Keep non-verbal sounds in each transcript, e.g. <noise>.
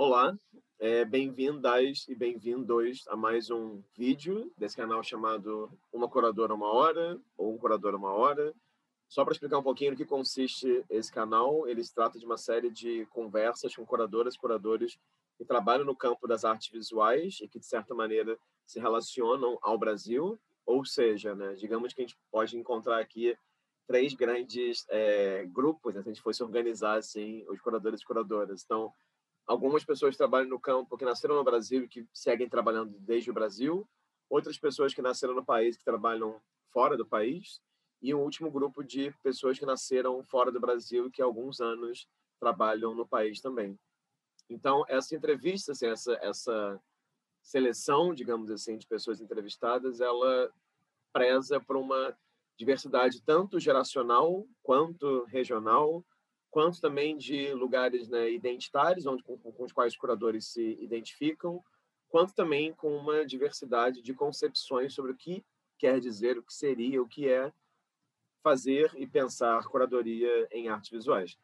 Olá, é, bem-vindas e bem-vindos a mais um vídeo desse canal chamado Uma Curadora Uma Hora ou Um Curador Uma Hora. Só para explicar um pouquinho no que consiste esse canal, ele se trata de uma série de conversas com curadoras e curadores que trabalham no campo das artes visuais e que, de certa maneira, se relacionam ao Brasil. Ou seja, né, digamos que a gente pode encontrar aqui três grandes é, grupos, né, se a gente fosse organizar assim, os curadores e curadoras. Então, algumas pessoas trabalham no campo que nasceram no Brasil e que seguem trabalhando desde o Brasil, outras pessoas que nasceram no país que trabalham fora do país, e um último grupo de pessoas que nasceram fora do Brasil e que há alguns anos trabalham no país também. Então, essa entrevista, assim, essa, essa seleção, digamos assim, de pessoas entrevistadas, ela preza por uma diversidade tanto geracional quanto regional, quanto também de lugares né, identitários, onde, com, com os quais os curadores se identificam, quanto também com uma diversidade de concepções sobre o que quer dizer, o que seria, o que é fazer e pensar curadoria em artes visuais.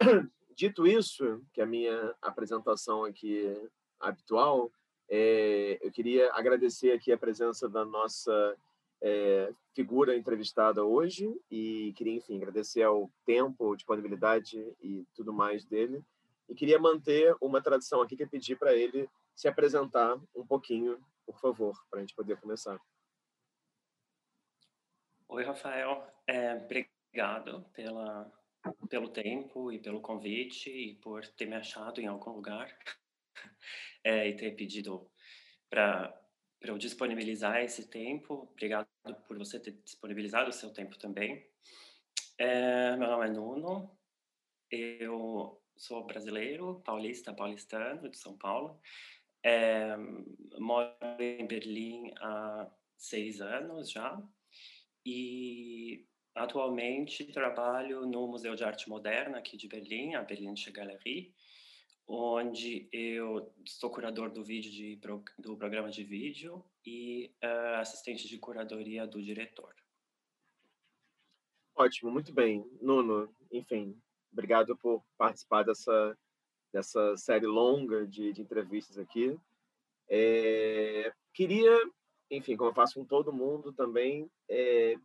<clears throat> Dito isso, que é a minha apresentação aqui habitual, é, eu queria agradecer aqui a presença da nossa é, figura entrevistada hoje e queria, enfim, agradecer ao tempo, disponibilidade e tudo mais dele. E queria manter uma tradição aqui que é pedir para ele se apresentar um pouquinho, por favor, para a gente poder começar. Oi, Rafael. É, obrigado pela, pelo tempo e pelo convite e por ter me achado em algum lugar <laughs> é, e ter pedido para para eu disponibilizar esse tempo. Obrigado por você ter disponibilizado o seu tempo também. É, meu nome é Nuno, eu sou brasileiro, paulista, paulistano, de São Paulo. É, moro em Berlim há seis anos já e atualmente trabalho no Museu de Arte Moderna aqui de Berlim, a Berlinische Galerie, onde eu sou curador do vídeo de, do programa de vídeo e uh, assistente de curadoria do diretor. Ótimo, muito bem. Nuno, enfim, obrigado por participar dessa, dessa série longa de, de entrevistas aqui. É, queria, enfim, como eu faço com todo mundo também, é,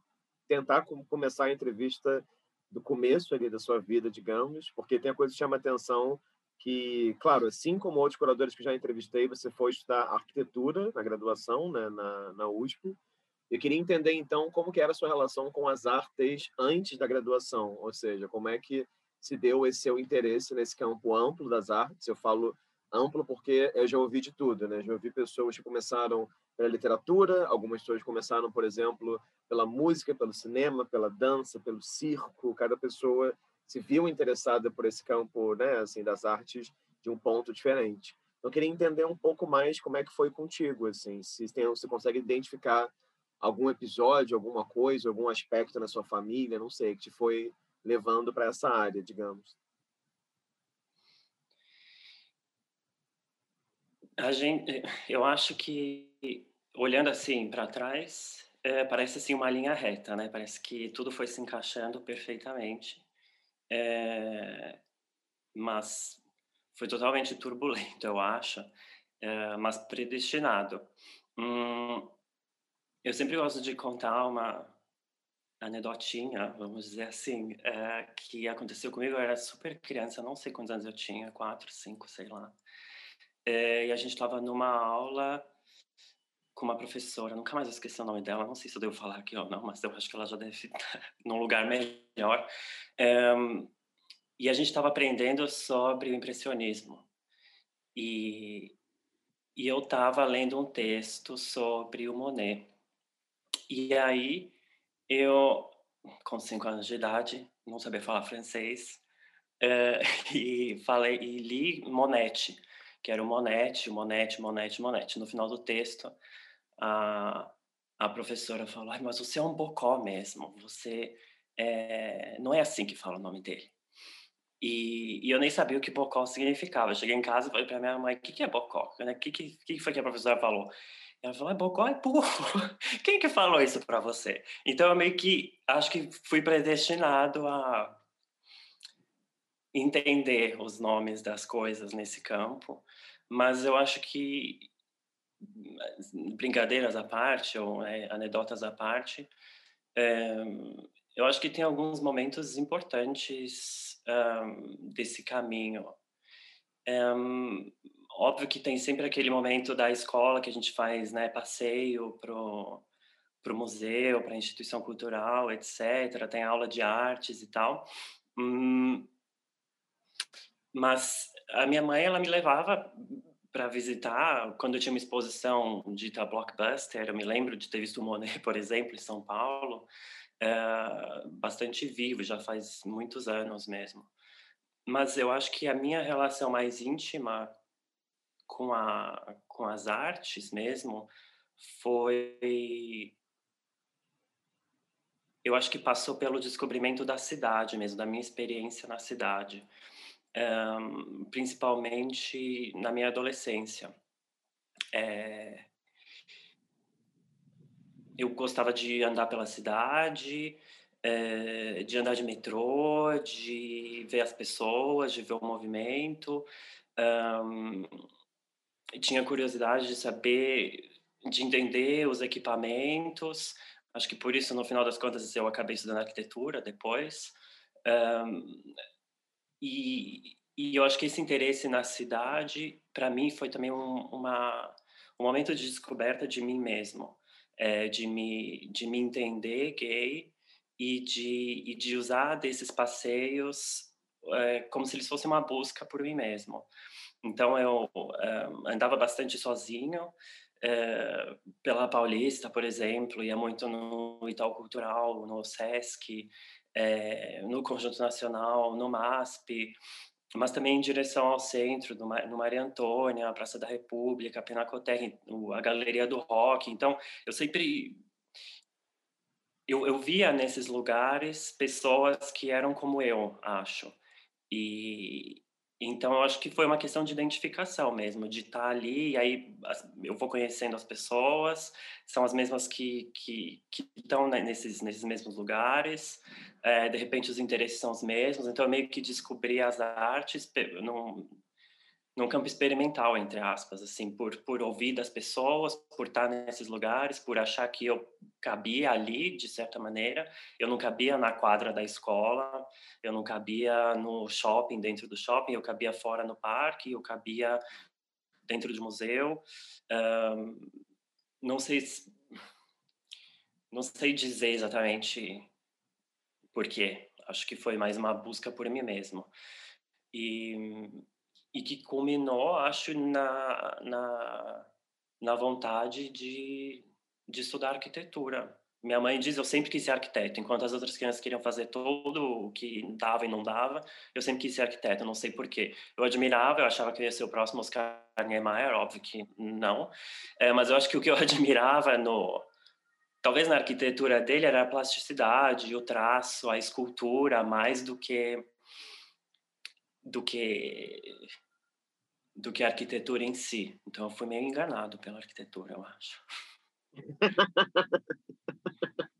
tentar começar a entrevista do começo ali da sua vida, digamos, porque tem a coisa que chama atenção que, claro, assim como outros curadores que já entrevistei, você foi estudar arquitetura na graduação, né, na, na USP. Eu queria entender, então, como que era a sua relação com as artes antes da graduação, ou seja, como é que se deu esse seu interesse nesse campo amplo das artes. Eu falo amplo porque eu já ouvi de tudo, né? Já ouvi pessoas que começaram pela literatura, algumas pessoas começaram, por exemplo, pela música, pelo cinema, pela dança, pelo circo. Cada pessoa se viu interessada por esse campo, né, assim, das artes de um ponto diferente. Eu queria entender um pouco mais como é que foi contigo, assim, se tem, você consegue identificar algum episódio, alguma coisa, algum aspecto na sua família, não sei, que te foi levando para essa área, digamos. A gente, eu acho que olhando assim para trás, é, parece assim uma linha reta, né? Parece que tudo foi se encaixando perfeitamente é, mas foi totalmente turbulento, eu acho, é, mas predestinado. Hum, eu sempre gosto de contar uma anedotinha, vamos dizer assim, é, que aconteceu comigo. Eu era super criança, não sei quantos anos eu tinha, quatro, cinco, sei lá. É, e a gente estava numa aula com uma professora, nunca mais esqueci o nome dela, não sei se eu devo falar aqui ou não, mas eu acho que ela já deve estar <laughs> num lugar melhor. É, e a gente estava aprendendo sobre o impressionismo. E, e eu estava lendo um texto sobre o Monet. E aí eu, com cinco anos de idade, não sabia falar francês, é, <laughs> e falei e li Monet, que era o Monet, Monet, Monet, Monet. No final do texto, a, a professora falou, mas você é um bocó mesmo, você é... não é assim que fala o nome dele. E, e, eu nem sabia o que bocó significava. Eu cheguei em casa e falei para minha mãe, o que, que é bocó? O que, que, que foi que a professora falou? Ela falou, é bocó é burro. <laughs> Quem que falou isso para você? Então, eu meio que, acho que fui predestinado a, entender os nomes das coisas nesse campo, mas eu acho que brincadeiras à parte ou é, anedotas à parte, é, eu acho que tem alguns momentos importantes um, desse caminho. Um, óbvio que tem sempre aquele momento da escola que a gente faz né, passeio pro para o museu, para a instituição cultural, etc. Tem aula de artes e tal. Hum, mas a minha mãe ela me levava para visitar quando eu tinha uma exposição dita blockbuster. Eu me lembro de ter visto o Monet, <laughs> por exemplo, em São Paulo, é, bastante vivo, já faz muitos anos mesmo. Mas eu acho que a minha relação mais íntima com a com as artes mesmo foi eu acho que passou pelo descobrimento da cidade mesmo, da minha experiência na cidade, principalmente na minha adolescência. É... Eu gostava de andar pela cidade, é, de andar de metrô, de ver as pessoas, de ver o movimento. Tinha curiosidade de saber, de entender os equipamentos, Acho que por isso, no final das contas, eu acabei estudando arquitetura depois. E, e eu acho que esse interesse na cidade, para mim, foi também um, uma, um momento de descoberta de mim mesmo, é, de, me, de me entender gay e de, e de usar desses passeios é, como se eles fossem uma busca por mim mesmo. Então, eu andava bastante sozinho, é, pela Paulista, por exemplo, ia muito no Itaú Cultural, no Sesc, é, no Conjunto Nacional, no MASP, mas também em direção ao centro, no, no Maria Antônia, a Praça da República, a Pinacoteca, a Galeria do Rock. Então, eu sempre... Eu, eu via nesses lugares pessoas que eram como eu, acho. E, então, acho que foi uma questão de identificação mesmo, de estar ali, e aí eu vou conhecendo as pessoas, são as mesmas que, que, que estão nesses, nesses mesmos lugares, é, de repente os interesses são os mesmos, então eu meio que descobri as artes num, num campo experimental, entre aspas, assim, por, por ouvir das pessoas, por estar nesses lugares, por achar que eu cabia ali, de certa maneira. Eu não cabia na quadra da escola, eu não cabia no shopping, dentro do shopping, eu cabia fora no parque, eu cabia dentro do museu. Um, não sei não sei dizer exatamente por quê. Acho que foi mais uma busca por mim mesmo. E e que culminou, acho, na, na, na vontade de, de estudar arquitetura. Minha mãe diz, eu sempre quis ser arquiteto, enquanto as outras crianças queriam fazer tudo o que dava e não dava, eu sempre quis ser arquiteto, não sei porquê. Eu admirava, eu achava que eu ia ser o próximo Oscar Niemeyer, óbvio que não, é, mas eu acho que o que eu <laughs> admirava no... Talvez na arquitetura dele era a plasticidade, o traço, a escultura, mais do que do que do que a arquitetura em si. Então eu fui meio enganado pela arquitetura, eu acho. <laughs>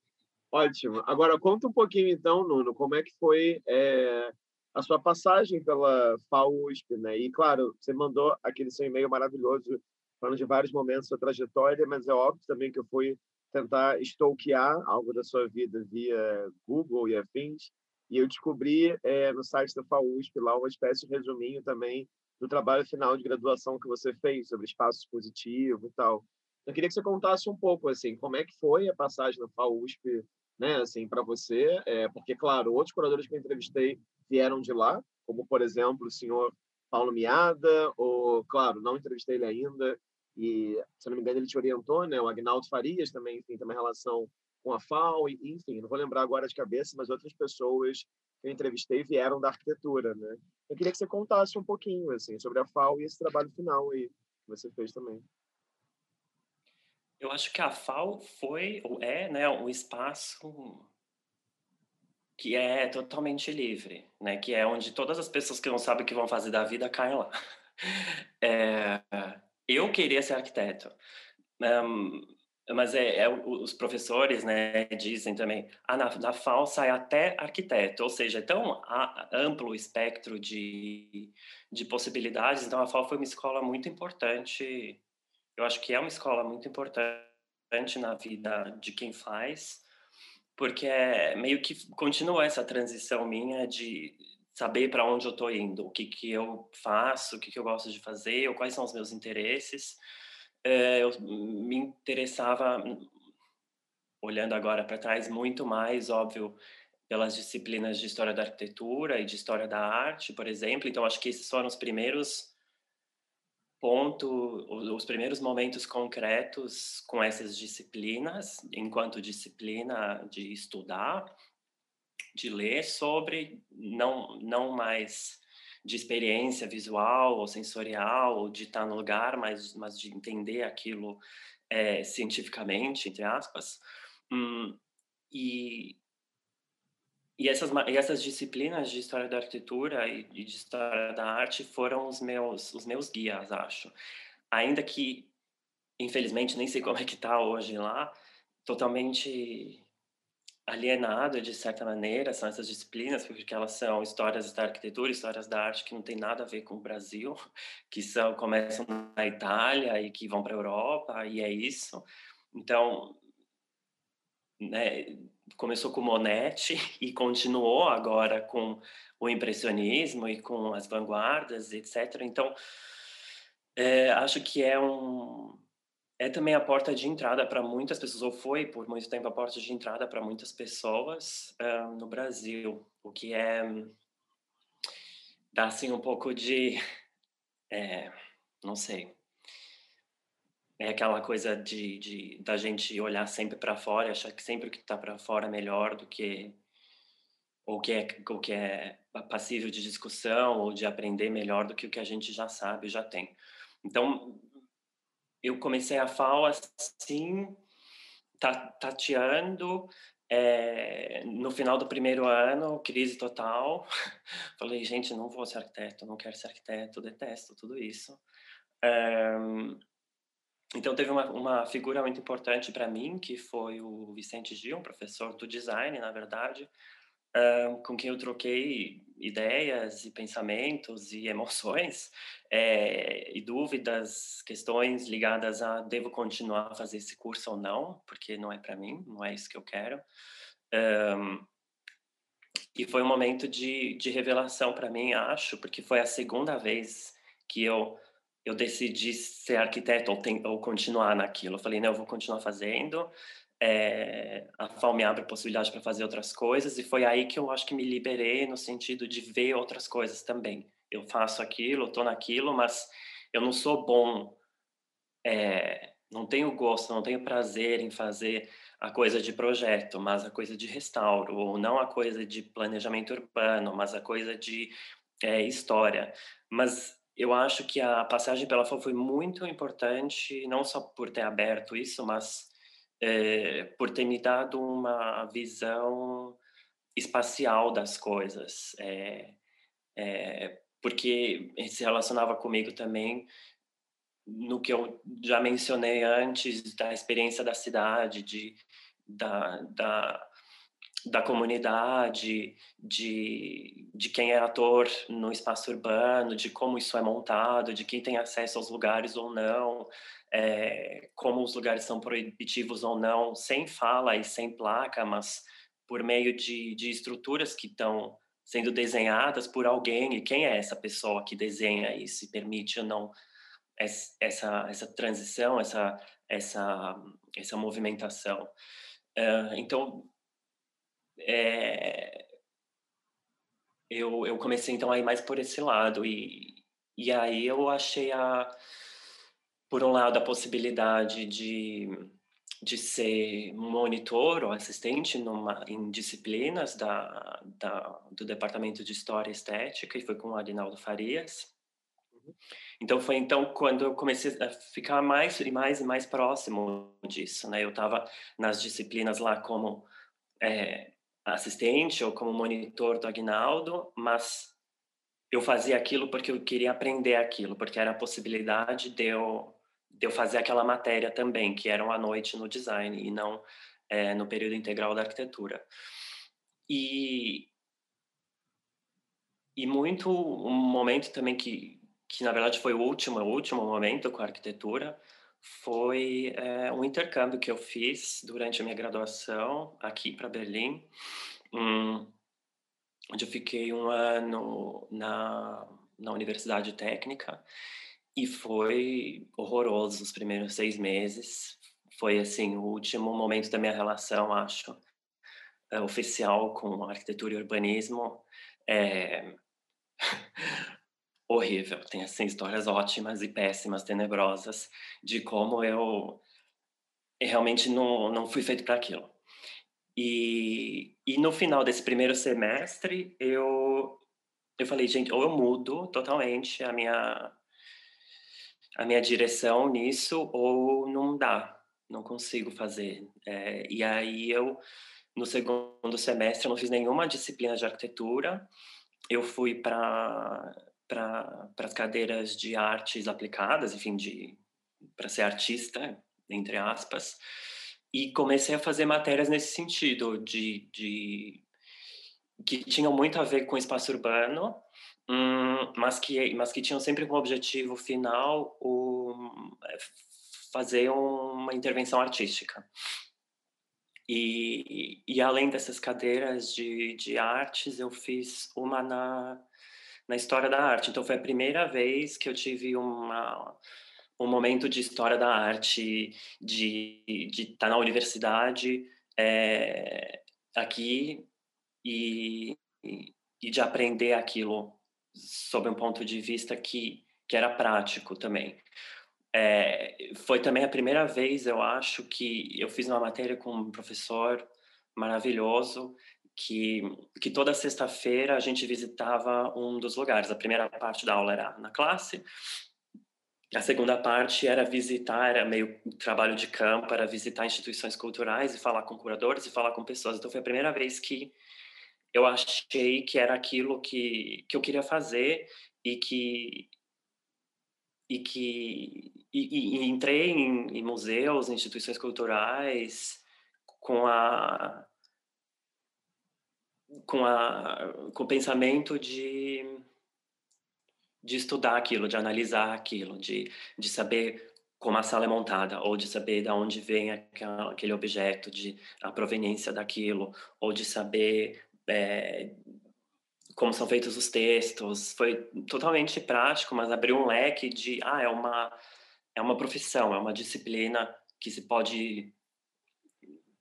Ótimo. Agora conta um pouquinho então, Nuno, como é que foi é, a sua passagem pela FAUSP, né? E claro, você mandou aquele seu e-mail maravilhoso falando de vários momentos da sua trajetória, mas é óbvio também que eu fui tentar stalkear algo da sua vida via Google e afins. E eu descobri é, no site da FAUSP lá uma espécie de resuminho também do trabalho final de graduação que você fez sobre espaço positivo e tal. Eu queria que você contasse um pouco assim, como é que foi a passagem na FAUSP, né, assim, para você, é, porque claro, outros curadores que eu entrevistei vieram de lá, como por exemplo o senhor Paulo Miada, ou claro, não entrevistei ele ainda, e se não me engano ele te orientou, né, o Agnaldo Farias também, tem uma relação com a FAO, e, enfim, não vou lembrar agora de cabeça, mas outras pessoas que eu entrevistei vieram da arquitetura, né? Eu queria que você contasse um pouquinho, assim, sobre a FAO e esse trabalho final aí que você fez também. Eu acho que a FAO foi, ou é, né, um espaço que é totalmente livre, né? Que é onde todas as pessoas que não sabem o que vão fazer da vida caem lá. <laughs> É, eu queria ser arquiteto. Um, mas é, é, os professores né, dizem também, ah, na, na FAO sai até arquiteto, ou seja, é tão amplo o espectro de, de possibilidades, então a FAO foi uma escola muito importante, eu acho que é uma escola muito importante na vida de quem faz, porque é meio que continua essa transição minha de saber para onde eu estou indo, o que, que eu faço, o que, que eu gosto de fazer, ou quais são os meus interesses, é, eu me interessava, olhando agora para trás, muito mais, óbvio, pelas disciplinas de História da Arquitetura e de História da Arte, por exemplo. Então, acho que esses foram os primeiros pontos, os primeiros momentos concretos com essas disciplinas, enquanto disciplina de estudar, de ler sobre, não, não mais de experiência visual ou sensorial, ou de estar no lugar, mas, mas de entender aquilo é, cientificamente, entre aspas. Hum, e, e essas, e essas disciplinas de história da arquitetura e de história da arte foram os meus, os meus guias, acho. Ainda que, infelizmente, nem sei como é que está hoje lá, totalmente alienado de certa maneira são essas disciplinas porque elas são histórias da arquitetura histórias da arte que não tem nada a ver com o Brasil <laughs> que são começam na Itália e que vão para a Europa e é isso. Então né, começou com Monet <laughs> e continuou agora com o impressionismo e com as vanguardas etc então é, acho que é um é também a porta de entrada para muitas pessoas, ou foi por muito tempo a porta de entrada para muitas pessoas uh, no Brasil, o que é dá assim um pouco de, <laughs> é, não sei, é aquela coisa de, de da gente olhar sempre para fora, achar que sempre o que está para fora é melhor do que ou que é o que é passível de discussão ou de aprender melhor do que o que a gente já sabe, já tem. Então eu comecei a FAO assim, tateando, é, no final do primeiro ano, crise total. <laughs> Falei, gente, não vou ser arquiteto, não quero ser arquiteto, detesto tudo isso. Então, teve uma, uma figura muito importante para mim, que foi o Vicente Gil, um professor do design, na verdade, com quem eu troquei ideias e pensamentos e emoções é, e dúvidas, questões ligadas a devo continuar a fazer esse curso ou não, porque não é para mim, não é isso que eu quero. Um, e foi um momento de, de revelação para mim, acho, porque foi a segunda vez que eu eu decidi ser arquiteto ou, tem, ou continuar naquilo. Eu falei, não, eu vou continuar fazendo é, a FAO me abre possibilidade para fazer outras coisas e foi aí que eu acho que me liberei no sentido de ver outras coisas também. Eu faço aquilo, estou naquilo, mas eu não sou bom, é, não tenho gosto, não tenho prazer em fazer a coisa de projeto, mas a coisa de restauro, ou não a coisa de planejamento urbano, mas a coisa de é, história. Mas eu acho que a passagem pela FAO foi muito importante, não só por ter aberto isso, mas é, por ter me dado uma visão espacial das coisas, é, é, porque se relacionava comigo também no que eu já mencionei antes da experiência da cidade, de, da, da, da comunidade, de, de quem é ator no espaço urbano, de como isso é montado, de quem tem acesso aos lugares ou não, é, como os lugares são proibitivos ou não, sem fala e sem placa, mas por meio de, de estruturas que estão sendo desenhadas por alguém, e quem é essa pessoa que desenha e permite ou não essa, essa transição, essa, essa, essa movimentação. Uh, então, é, eu, eu comecei então a ir mais por esse lado, e, e aí eu achei a por um lado, a possibilidade de, de ser monitor ou assistente numa, em disciplinas da, da, do Departamento de História e Estética, e foi com o Arinaldo Farias. Uhum. Então, foi então quando eu comecei a ficar mais e mais e mais próximo disso, né? Eu estava nas disciplinas lá como é, assistente ou como monitor do Agnaldo, mas eu fazia aquilo porque eu queria aprender aquilo, porque era a possibilidade de eu de eu fazer aquela matéria também, que era uma noite no design e não é, no período integral da arquitetura. E, e muito um momento também que, que na verdade foi o último, o último momento com a arquitetura, foi é, um intercâmbio que eu fiz durante a minha graduação aqui para Berlim, um, onde eu fiquei um ano na, na Universidade Técnica e foi horroroso os primeiros seis meses. Foi assim o último momento da minha relação, acho, é, oficial com arquitetura e urbanismo. É... <laughs> horrível. Tem assim histórias ótimas e péssimas, tenebrosas, de como eu realmente não, não fui feito para aquilo. E, e no final desse primeiro semestre, eu eu falei, gente, ou eu mudo totalmente a minha a minha direção nisso, ou não dá, não consigo fazer. É, e aí eu no segundo semestre eu não fiz nenhuma disciplina de arquitetura. Eu fui para para as cadeiras de artes aplicadas, enfim, de para ser artista, entre aspas, e comecei a fazer matérias nesse sentido, de, de que tinham muito a ver com espaço urbano, hum, mas que mas que tinham sempre como objetivo final o é, fazer uma intervenção artística. E, e além dessas cadeiras de, de artes, eu fiz uma na na história da arte. Então foi a primeira vez que eu tive uma, um momento de história da arte, de estar tá na universidade é, aqui e, e de aprender aquilo sob um ponto de vista que, que era prático também. É, foi também a primeira vez, eu acho, que eu fiz uma matéria com um professor maravilhoso que, que toda sexta-feira a gente visitava um dos lugares. A primeira parte da aula era na classe, a segunda parte era visitar, era meio trabalho de campo, era visitar instituições culturais e falar com curadores e falar com pessoas. Então foi a primeira vez que eu achei que era aquilo que, que eu queria fazer e que e que e, e entrei em, em museus, instituições culturais com a com, a, com o pensamento de, de estudar aquilo, de analisar aquilo, de, de saber como a sala é montada, ou de saber de onde vem aquele objeto, de a proveniência daquilo, ou de saber é, como são feitos os textos. Foi totalmente prático, mas abriu um leque de, ah, é uma, é uma profissão, é uma disciplina que se pode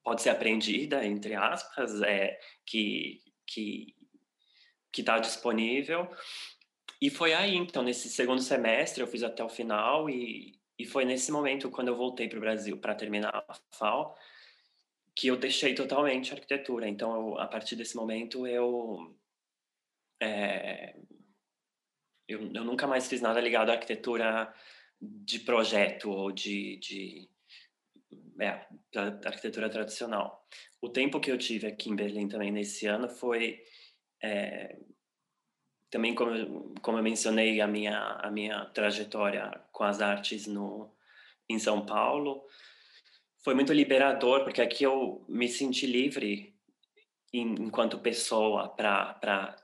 pode ser aprendida, entre aspas, é, que que que está disponível. E foi aí, então, nesse segundo semestre, eu fiz até o final e, e foi nesse momento, quando eu voltei para o Brasil para terminar a FAO, que eu deixei totalmente a arquitetura. Então, eu, a partir desse momento, eu, é, eu, eu nunca mais fiz nada ligado à arquitetura de projeto ou de, de é, da arquitetura tradicional. O tempo que eu tive aqui em Berlim também nesse ano foi é, também como como eu mencionei a minha a minha trajetória com as artes no em São Paulo foi muito liberador porque aqui eu me senti livre enquanto pessoa para para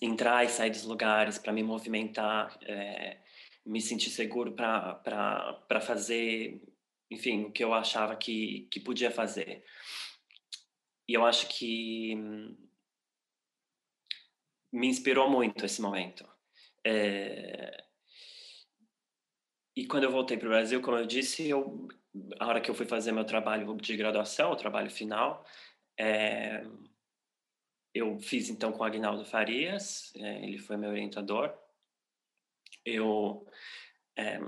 entrar e sair dos lugares para me movimentar é, me sentir seguro para fazer enfim, o que eu achava que, que podia fazer. E eu acho que me inspirou muito esse momento. É... E quando eu voltei para o Brasil, como eu disse, eu, a hora que eu fui fazer meu trabalho de graduação, o trabalho final, é... eu fiz então com o Agnaldo Farias, é, ele foi meu orientador. Eu é,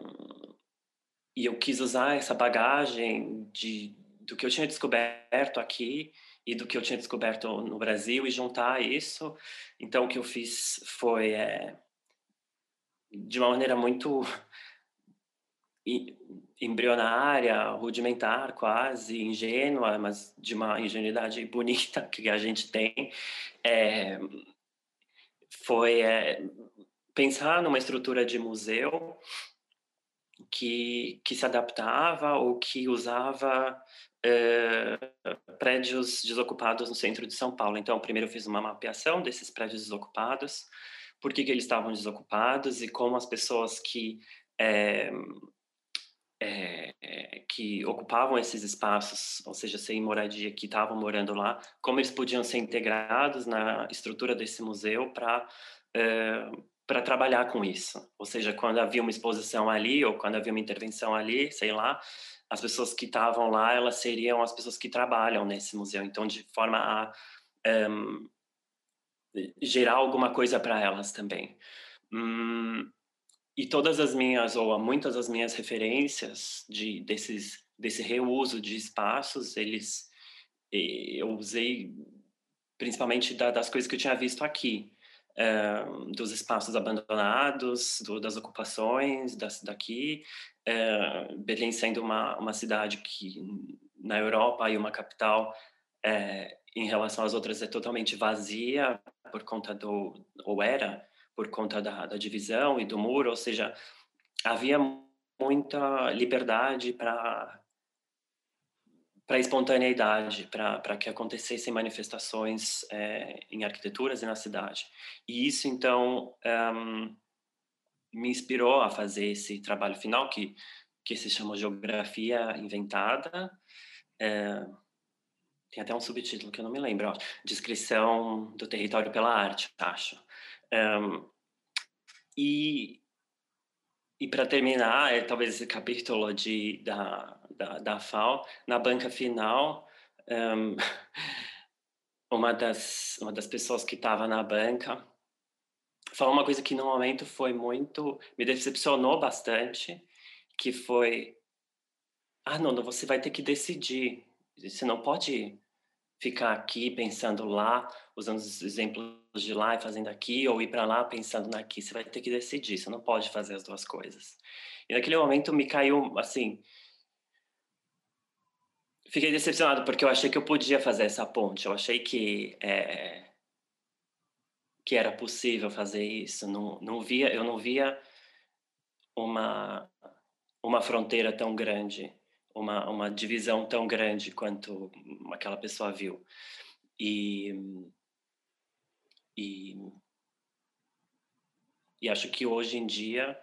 e eu quis usar essa bagagem de, do que eu tinha descoberto aqui e do que eu tinha descoberto no Brasil e juntar isso. Então, o que eu fiz foi, é, de uma maneira muito <laughs> embrionária, rudimentar, quase ingênua, mas de uma ingenuidade <laughs> bonita que a gente tem, é, foi é, pensar numa estrutura de museu que, que se adaptava ou que usava é, prédios desocupados no centro de São Paulo. Então, primeiro eu fiz uma mapeação desses prédios desocupados, por que, que eles estavam desocupados e como as pessoas que é, é, que ocupavam esses espaços, ou seja, sem moradia, que estavam morando lá, como eles podiam ser integrados na estrutura desse museu para é, para trabalhar com isso. Ou seja, quando havia uma exposição ali ou quando havia uma intervenção ali, sei lá, as pessoas que estavam lá, elas seriam as pessoas que trabalham nesse museu. Então, de forma a um, gerar alguma coisa para elas também. Hum, e todas as minhas, ou muitas das minhas referências de, desses, desse reuso de espaços, eles eu usei principalmente da, das coisas que eu tinha visto aqui dos espaços abandonados, do, das ocupações das, daqui. Uh, Berlim sendo uma, uma cidade que na Europa e uma capital é, em relação às outras é totalmente vazia por conta do ou era por conta da, da divisão e do muro, ou seja, havia muita liberdade para para espontaneidade, para que acontecessem manifestações é, em arquiteturas e na cidade. E isso, então, um, me inspirou a fazer esse trabalho final, que, que se chama Geografia Inventada. É, tem até um subtítulo que eu não me lembro, ó, Descrição do Território pela Arte, acho. Um, e e para terminar, é, talvez esse capítulo de, da, da, da FAO, na banca final, um, <laughs> uma, das, uma das pessoas que estava na banca falou uma coisa que no momento foi muito, me decepcionou bastante, que foi, ah, não, você vai ter que decidir, você não pode ficar aqui pensando lá, usando os exemplos de lá e fazendo aqui, ou ir para lá pensando naqui. Você vai ter que decidir, você não pode fazer as duas coisas. E naquele momento me caiu, assim. Fiquei decepcionado porque eu achei que eu podia fazer essa ponte, eu achei que. É, que era possível fazer isso. Não, não via, eu não via uma, uma fronteira tão grande uma, uma divisão tão grande quanto aquela pessoa viu. E, e, e acho que hoje em dia,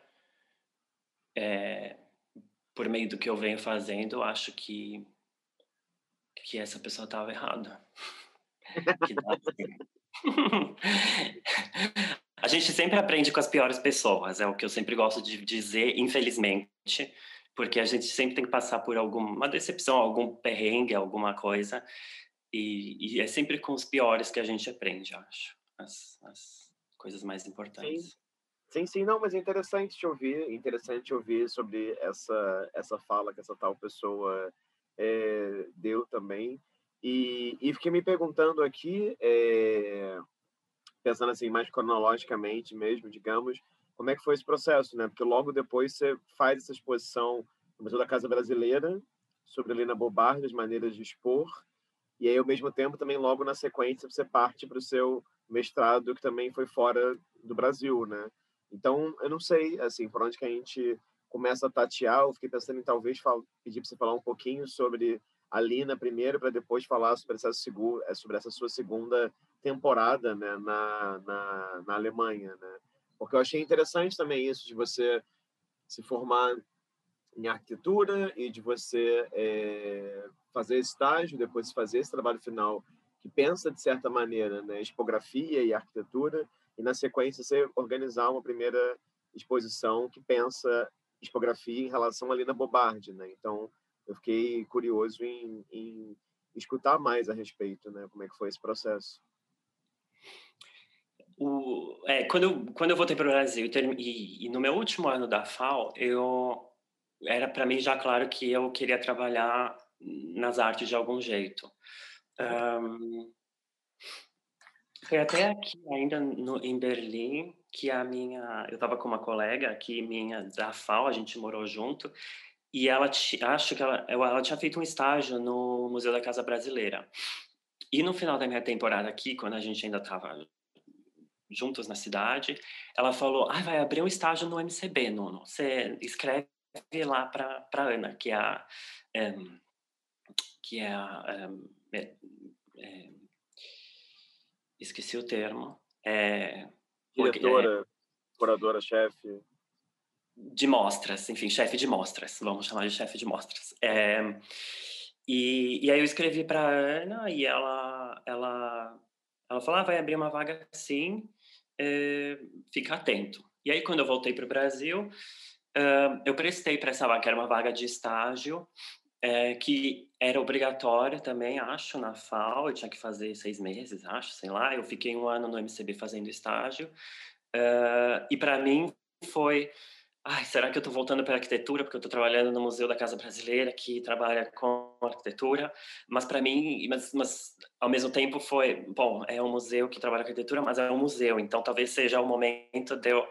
é, por meio do que eu venho fazendo, acho que, que essa pessoa estava errada. <laughs> A gente sempre aprende com as piores pessoas, é o que eu sempre gosto de dizer, infelizmente porque a gente sempre tem que passar por alguma decepção, algum perrengue, alguma coisa, e, e é sempre com os piores que a gente aprende, acho, as, as coisas mais importantes. Sim. Sim, sim, não, mas é interessante te ouvir, interessante ouvir sobre essa essa fala que essa tal pessoa é, deu também. E, e fiquei me perguntando aqui, é, pensando assim mais cronologicamente mesmo, digamos, como é que foi esse processo, né? Porque logo depois você faz essa exposição no Museu da Casa Brasileira sobre Helena Bobardi, as maneiras de expor, e aí ao mesmo tempo também logo na sequência você parte para o seu mestrado que também foi fora do Brasil, né? Então eu não sei assim por onde que a gente começa a tatear. Eu fiquei pensando em talvez pedir para você falar um pouquinho sobre a Lina primeiro para depois falar sobre essa sobre essa sua segunda temporada né na, na, na Alemanha, né? Porque eu achei interessante também isso de você se formar em arquitetura e de você é, fazer estágio, depois fazer esse trabalho final que pensa de certa maneira, né, expografia e arquitetura, e na sequência você organizar uma primeira exposição que pensa expografia em relação ali na Bobardi, né? Então eu fiquei curioso em, em escutar mais a respeito, né? Como é que foi esse processo? O, é, quando, eu, quando eu voltei para o Brasil e, e, no meu último ano da FAO, eu era para mim já claro que eu queria trabalhar nas artes de algum jeito. Um, foi até aqui, ainda no, em Berlim, que a minha. Eu estava com uma colega aqui, minha da FAO, a gente morou junto, e ela acho que ela, ela tinha feito um estágio no Museu da Casa Brasileira. E no final da minha temporada aqui, quando a gente ainda estava juntos na cidade, ela falou: ah, vai abrir um estágio no MCB, Nuno. Você escreve lá para Ana, que é a, é, que é a é, é, esqueci o termo. É, Diretora, curadora, chefe. De mostras, enfim, chefe de mostras, vamos chamar de chefe de mostras. É, e, e aí eu escrevi para Ana e ela, ela, ela falou, ah, vai abrir uma vaga sim, é, fica atento. E aí quando eu voltei para o Brasil, uh, eu prestei para essa vaga, que era uma vaga de estágio, é, que era obrigatória também, acho, na FAO, eu tinha que fazer seis meses, acho, sei lá. Eu fiquei um ano no MCB fazendo estágio. Uh, e para mim foi ai, será que eu estou voltando para arquitetura? Porque eu estou trabalhando no Museu da Casa Brasileira que trabalha com arquitetura, mas para mim, mas, mas, ao mesmo tempo foi, bom, é um museu que trabalha com arquitetura, mas é um museu, então talvez seja o momento de eu,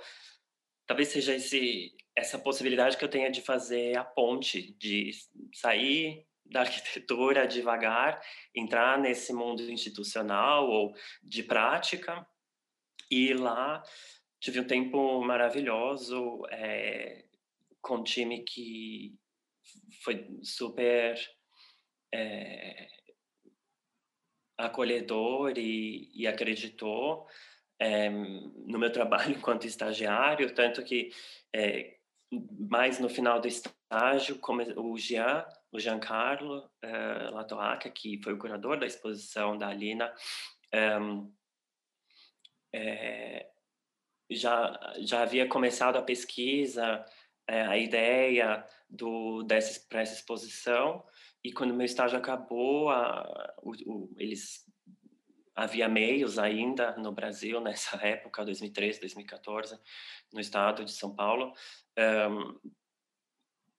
talvez seja esse essa possibilidade que eu tenha de fazer a ponte, de sair da <laughs> arquitetura devagar, entrar nesse mundo institucional ou de prática e lá tive um tempo maravilhoso é, com um time que foi super é, acolhedor e, e acreditou é, no meu trabalho <laughs> enquanto estagiário, tanto que é, mais no final do estágio, como o Jean, o Giancarlo uh, Latoaca, que foi o curador da exposição da Alina, é, já, já havia começado a pesquisa, é, a ideia do, dessa, para essa exposição, e quando meu estágio acabou, a, o, o, eles havia meios ainda no Brasil <laughs> nessa época, 2013, 2014, no estado de São Paulo,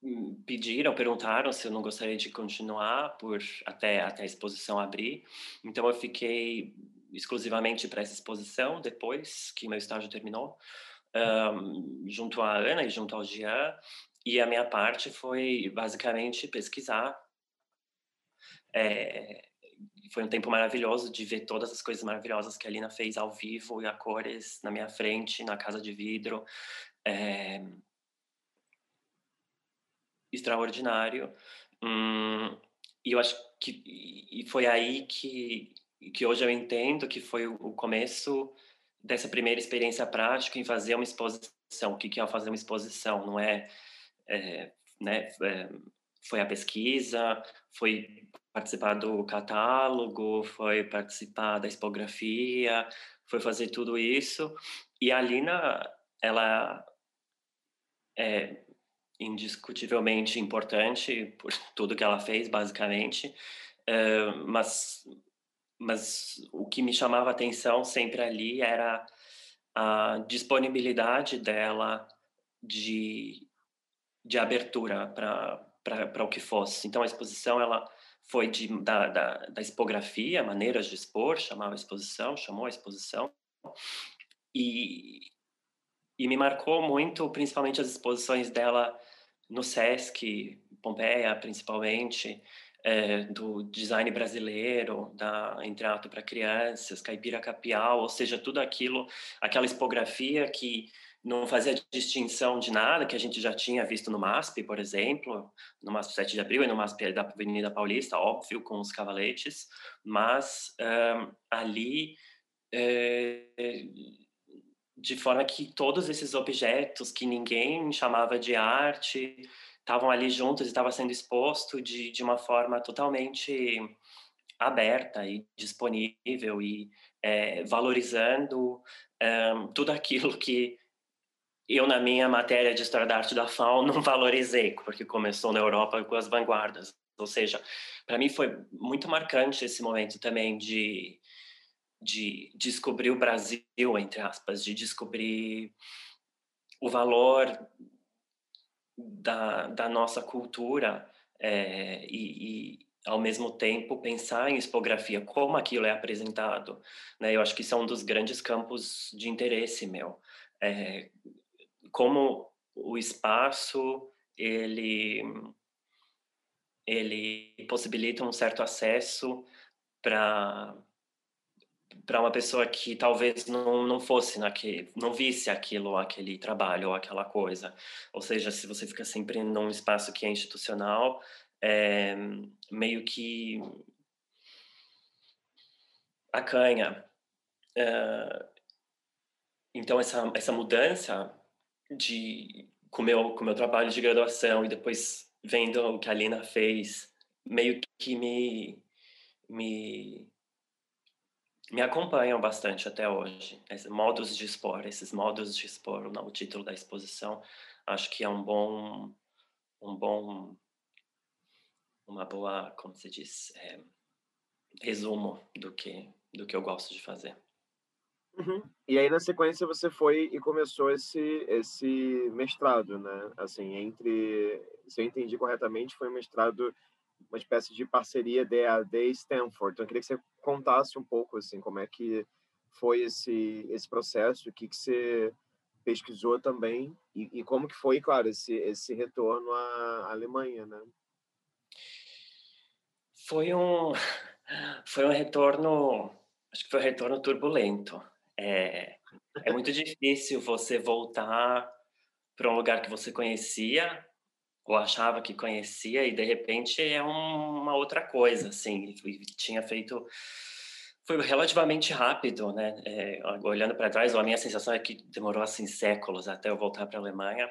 um, pediram, perguntaram se eu não gostaria de continuar por até até a exposição abrir. Então eu fiquei exclusivamente para essa exposição depois que meu estágio terminou, um, junto à Ana e junto ao Jean. E a minha parte foi basicamente pesquisar. É, foi um tempo maravilhoso de ver todas as coisas maravilhosas que a Lina fez ao vivo e a cores na minha frente, na casa de vidro. É, extraordinário. Hum, e eu acho que e foi aí que que hoje eu entendo que foi o começo dessa primeira experiência prática em fazer uma exposição. O que é fazer uma exposição? Não é, é né? É, foi a pesquisa, foi participar do catálogo, foi participar da expografia, foi fazer tudo isso. E a Lina, ela é indiscutivelmente importante por tudo que ela fez, basicamente, uh, mas mas o que me chamava atenção sempre ali era a disponibilidade dela de, de abertura para o que fosse. Então, a exposição ela foi de, da, da, da expografia, maneiras de expor, chamava a exposição, chamou a exposição, e, e me marcou muito, principalmente as exposições dela no Sesc, Pompeia, principalmente, é, do design brasileiro, da Entreato para Crianças, Caipira Capial, ou seja, tudo aquilo, aquela expografia que não fazia distinção de nada que a gente já tinha visto no MASP, por exemplo, no MASP 7 de abril e no MASP da Avenida Paulista, óbvio, com os cavaletes, mas um, ali, é, de forma que todos esses objetos que ninguém chamava de arte, estavam ali juntos e estava sendo exposto de, de uma forma totalmente aberta e disponível e é, valorizando tudo aquilo que eu, na minha matéria de História da Arte da FAO, não valorizei, porque começou na Europa com as vanguardas. Ou seja, para mim foi muito marcante esse momento também de, de descobrir o Brasil, entre aspas, de descobrir o valor da, da nossa cultura é, e, e, ao mesmo tempo, pensar em expografia, como aquilo é apresentado. Né? Eu acho que isso é um dos grandes campos de interesse meu. É, como o espaço, ele, ele possibilita um certo acesso para para uma pessoa que talvez não, não fosse naquele, não visse aquilo, aquele trabalho ou aquela coisa. Ou seja, se você fica sempre num espaço que é institucional, é, meio que acanha. É, então essa essa mudança de com meu com meu trabalho de graduação e depois vendo o que a Lina fez, meio que me me me acompanham bastante até hoje. Esses modos de expor, esses modos de expor o título da exposição, acho que é um bom, um bom, uma boa, como se diz, é, resumo do que do que eu gosto de fazer. Uhum. E aí na sequência você foi e começou esse esse mestrado, né? Assim, entre, se eu entendi corretamente, foi um mestrado uma espécie de parceria DAD e Stanford. Então, eu queria que você contasse um pouco assim como é que foi esse esse processo, o que que você pesquisou também e, e como que foi, claro, esse esse retorno à Alemanha, né? Foi um <laughs> foi um retorno, acho que foi um retorno turbulento. É, é muito difícil você voltar para um lugar que você conhecia ou achava que conhecia e de repente é uma outra coisa, assim. E tinha feito foi relativamente rápido, né? É, olhando para trás, a minha sensação é que demorou assim séculos até eu voltar para a Alemanha,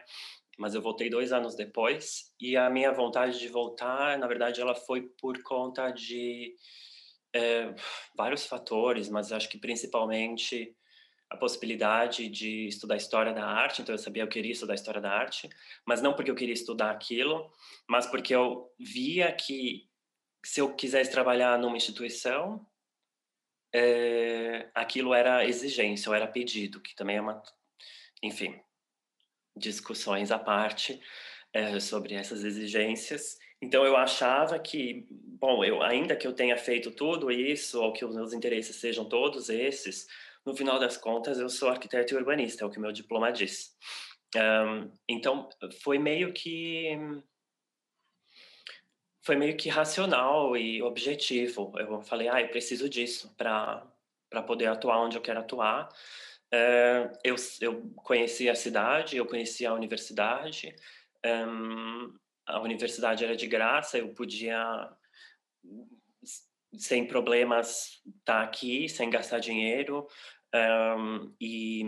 mas eu voltei dois anos depois e a minha vontade de voltar, na verdade, ela foi por conta de é, vários fatores, mas acho que principalmente a possibilidade de estudar história da arte, então eu sabia que eu queria estudar história da arte, mas não porque eu queria estudar aquilo, mas porque eu via que se eu quisesse trabalhar numa instituição, é, aquilo era exigência, ou era pedido, que também é uma, enfim, discussões à parte é, sobre essas exigências. Então eu achava que, bom, eu ainda que eu tenha feito tudo isso, ou que os meus interesses sejam todos esses, no final das contas, eu sou arquiteto e urbanista, é o que meu diploma diz. Um, então, foi meio que foi meio que racional e objetivo. Eu falei, ah, eu preciso disso para para poder atuar onde eu quero atuar. Uh, eu, eu conheci a cidade, eu conheci a universidade. Um, a universidade era de graça, eu podia sem problemas estar tá aqui, sem gastar dinheiro. Um, e,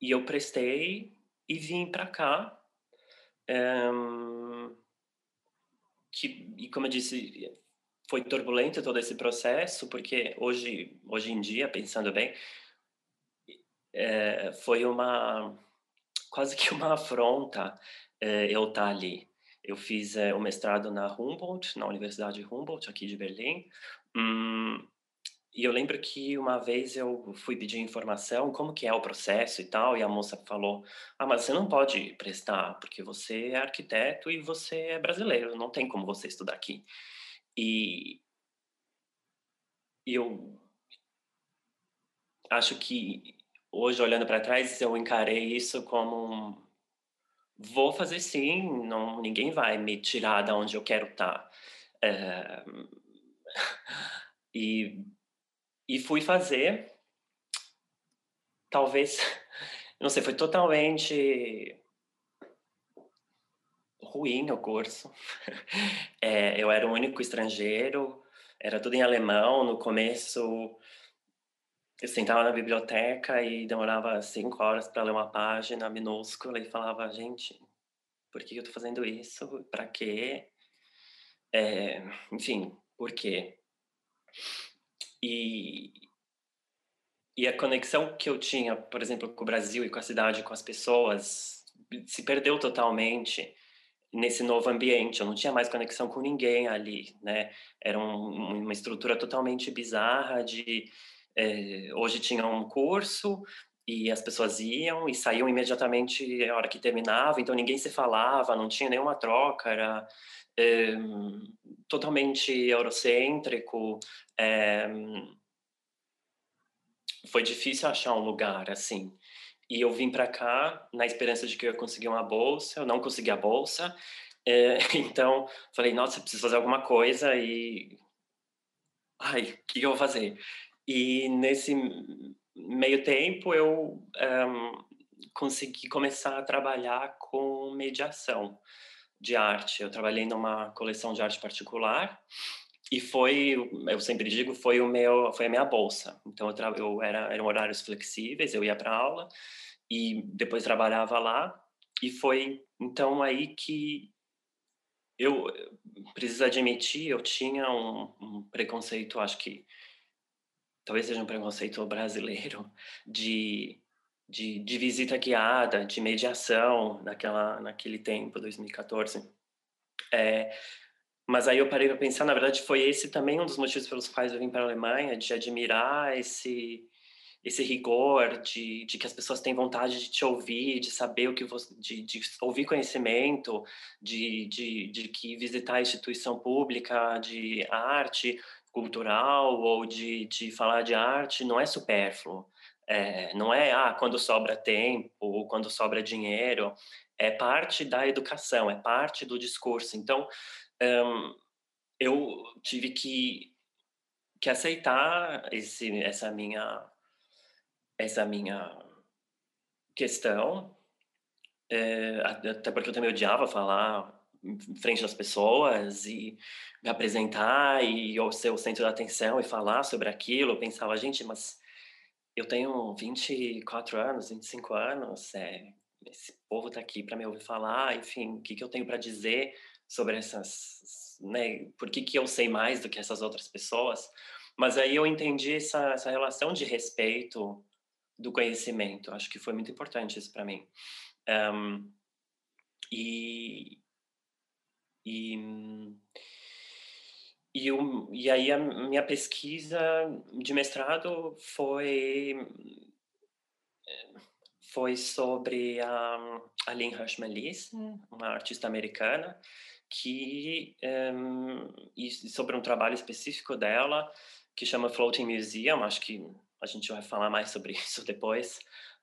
e eu prestei e vim para cá. Um, que, e como eu disse, foi turbulento todo esse processo, porque hoje, hoje em dia, pensando bem, é, foi uma quase que uma afronta é, eu estar tá ali. Eu fiz é, o mestrado na Humboldt, na Universidade Humboldt, aqui de Berlim. Hum, e eu lembro que uma vez eu fui pedir informação, como que é o processo e tal, e a moça falou: "Ah, mas você não pode prestar, porque você é arquiteto e você é brasileiro, não tem como você estudar aqui". E eu acho que hoje olhando para trás eu encarei isso como Vou fazer sim, não, ninguém vai me tirar da onde eu quero estar. Tá. É, <laughs> e, e fui fazer, talvez, <laughs> não sei, foi totalmente ruim o curso. <laughs> É, eu era o único estrangeiro, era tudo em alemão. No começo, eu sentava na biblioteca e demorava cinco horas para ler uma página minúscula e falava, gente, por que eu estou fazendo isso? Para quê? É, enfim, por quê? E, e a conexão que eu tinha, por exemplo, com o Brasil e com a cidade, com as pessoas, se perdeu totalmente nesse novo ambiente. Eu não tinha mais conexão com ninguém ali, né? Era um, uma estrutura totalmente bizarra de é, hoje tinha um curso e as pessoas iam e saíam imediatamente a hora que terminava, então ninguém se falava, não tinha nenhuma troca, era é, totalmente eurocêntrico. É, foi difícil achar um lugar assim. E eu vim para cá na esperança de que eu ia conseguir uma bolsa, eu não consegui a bolsa, é, <laughs> então falei, nossa, preciso fazer alguma coisa e. Ai, o que eu vou fazer? E nesse meio tempo eu um, consegui começar a trabalhar com mediação de arte. Eu trabalhei numa coleção de arte particular e foi, eu sempre digo, foi o meu, foi a minha bolsa. Então eu, eu era eram horários flexíveis, eu ia para aula e depois trabalhava lá e foi então aí que eu preciso admitir, eu tinha um, um preconceito, acho que talvez seja um preconceito brasileiro de de, de visita guiada, de mediação naquela, naquele tempo, 2014. É, mas aí eu parei para pensar, na verdade, foi esse também um dos motivos pelos quais eu vim para a Alemanha, de admirar esse esse rigor de, de que as pessoas têm vontade de te ouvir, de saber o que você, de, de ouvir conhecimento, de, de, de que visitar a instituição pública de arte cultural ou de, de falar de arte não é supérfluo. É, não é ah, quando sobra tempo ou quando sobra dinheiro, é parte da educação, é parte do discurso. Então, um, eu tive que, que aceitar esse, essa minha essa minha questão, é, até porque eu também odiava falar em frente das pessoas e me apresentar e ser o centro da atenção e falar sobre aquilo. Eu pensava, gente, mas eu tenho 24 anos, 25 anos, é, esse povo está aqui para me ouvir falar, enfim, o que, que eu tenho para dizer sobre essas, né, por que, que eu sei mais do que essas outras pessoas? Mas aí eu entendi essa, essa relação de respeito do conhecimento, acho que foi muito importante isso para mim. Um, e, e e, eu, e aí a minha pesquisa de mestrado foi foi sobre a Aline Hirsch uma artista americana, que um, e sobre um trabalho específico dela que chama Floating Museum. Acho que a gente vai falar mais sobre isso <laughs> depois,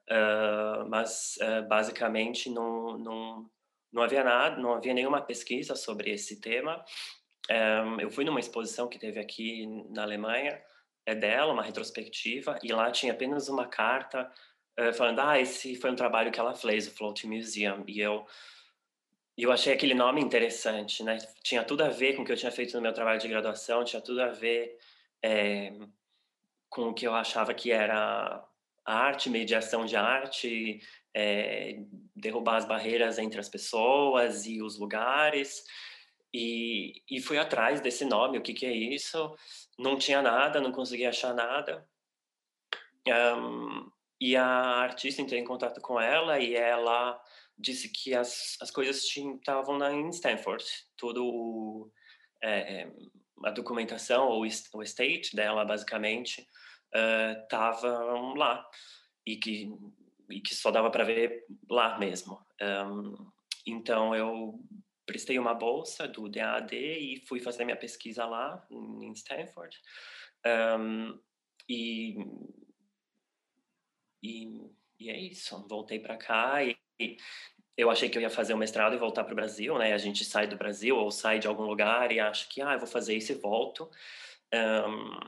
uh, mas uh, basicamente não, não não havia nada, não havia nenhuma pesquisa sobre esse tema um, eu fui numa exposição que teve aqui na Alemanha, é dela, uma retrospectiva, e lá tinha apenas uma carta uh, falando, ah, esse foi um trabalho que ela fez, o Floating Museum, e eu eu achei aquele nome interessante, né? Tinha tudo a ver com o que eu tinha feito no meu trabalho de graduação, tinha tudo a ver é, com o que eu achava que era arte, mediação de arte, é, derrubar as barreiras entre as pessoas e os lugares. E, e fui atrás desse nome, o que, que é isso? Não tinha nada, não conseguia achar nada. Um, e a artista entrei em contato com ela e ela disse que as, as coisas estavam em Stanford. Tudo, é, a documentação, ou o estate dela, basicamente, estava uh, lá. E que, e que só dava para ver lá mesmo. Um, então eu prestei uma bolsa do DAD e fui fazer minha pesquisa lá em Stanford. Um, e, e, e, é isso. Voltei para cá e, e, eu achei que eu ia fazer o mestrado e voltar para o Brasil, né? A gente sai do Brasil ou sai de algum lugar e acha que, ah, eu vou fazer isso e volto. Um,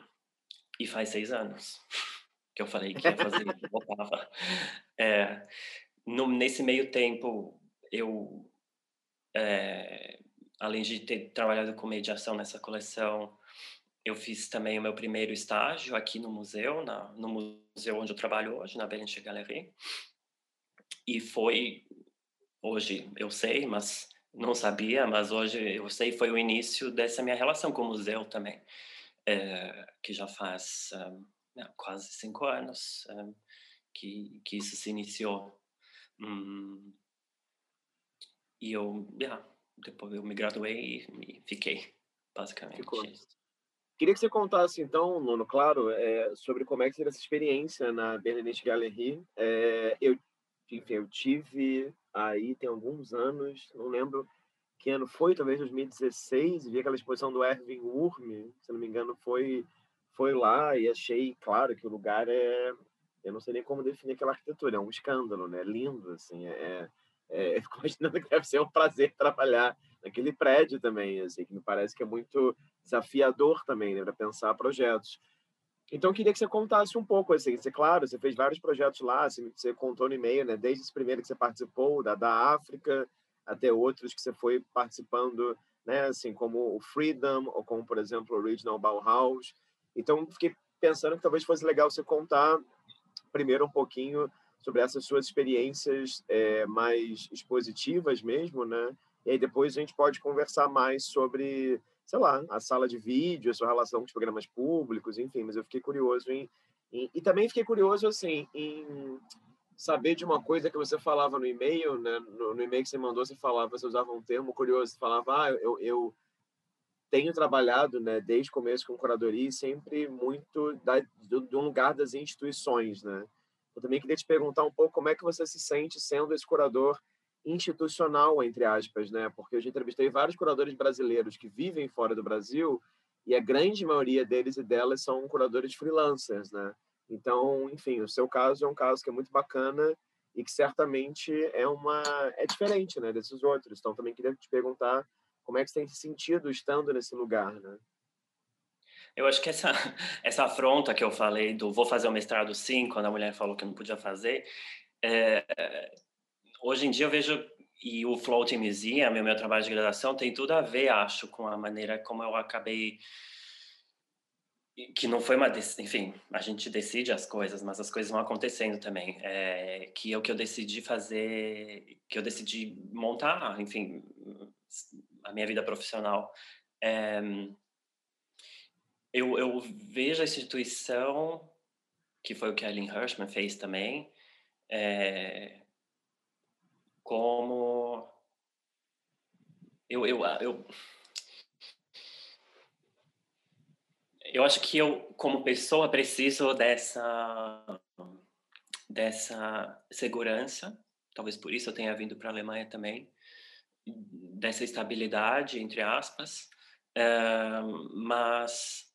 e faz seis anos que eu falei que ia fazer e voltava. É, no, nesse meio tempo, eu é, além de ter trabalhado com mediação nessa coleção, eu fiz também o meu primeiro estágio aqui no museu, na, no museu onde eu trabalho hoje, na Bellinger Galerie. E foi, hoje eu sei, mas não sabia, mas hoje eu sei, foi o início dessa minha relação com o museu também, é, que já faz um, quase cinco anos um, que, que isso se iniciou. Hum, e eu, yeah, depois eu me graduei e, fiquei, basicamente. Ficou. Queria que você contasse, então, Nuno, claro, é, sobre como é que seria essa experiência na Berlinete Galerie. É, eu, enfim, eu tive aí tem alguns anos, não lembro que ano foi, talvez 2016, vi aquela exposição do Erwin Urm, se não me engano, foi foi lá e achei, claro, que o lugar é, eu não sei nem como definir aquela arquitetura, é um escândalo, né? Lindo, assim, é, é, <laughs> fico imaginando que deve ser um prazer trabalhar naquele prédio também, assim, que me parece que é muito desafiador também, né, para pensar projetos. Então, eu queria que você contasse um pouco, assim, você, claro, você fez vários projetos lá, assim, você contou no e-mail, né, desde esse primeiro que você participou, da, da África, até outros que você foi participando, né, assim, como o Freedom, ou como, por exemplo, o Original Bauhaus. Então, fiquei pensando que talvez fosse legal você contar primeiro um pouquinho sobre essas suas experiências é, mais expositivas mesmo, né? E aí depois a gente pode conversar mais sobre sei lá, a sala de vídeo, a sua relação com os programas públicos, enfim, mas eu fiquei curioso em, em e também fiquei curioso assim em saber de uma coisa que você falava no e-mail, né? No, no e-mail que você mandou, você falava, você usava um termo curioso, você falava, ah, eu, eu tenho trabalhado, né, desde o começo com curadoria, sempre muito da, do, do lugar das instituições, né? Eu também queria te perguntar um pouco como é que você se sente sendo esse curador institucional, entre aspas, né? Porque eu já entrevistei vários curadores brasileiros que vivem fora do Brasil e a grande maioria deles e delas são curadores freelancers, né? Então, enfim, o seu caso é um caso que é muito bacana e que certamente é uma é diferente, né, desses outros. Então, também queria te perguntar como é que você tem se sentido estando nesse lugar, né? Eu acho que essa <laughs> essa afronta que eu falei do vou fazer o mestrado sim, quando a mulher falou que não podia fazer, é, hoje em dia eu vejo e o Floating Museum, meu, meu trabalho de graduação, tem tudo a ver, acho, com a maneira como eu acabei que não foi uma enfim a gente decide as coisas mas as coisas vão acontecendo também é, que é o que eu decidi fazer que eu decidi montar enfim a minha vida profissional é, eu, eu vejo a instituição que foi o que a Ellen Hirschman fez também é, como eu, eu, eu, eu acho que eu, como pessoa, preciso dessa, dessa segurança. Talvez por isso eu tenha vindo para a Alemanha também, dessa estabilidade, entre aspas. Uh, mas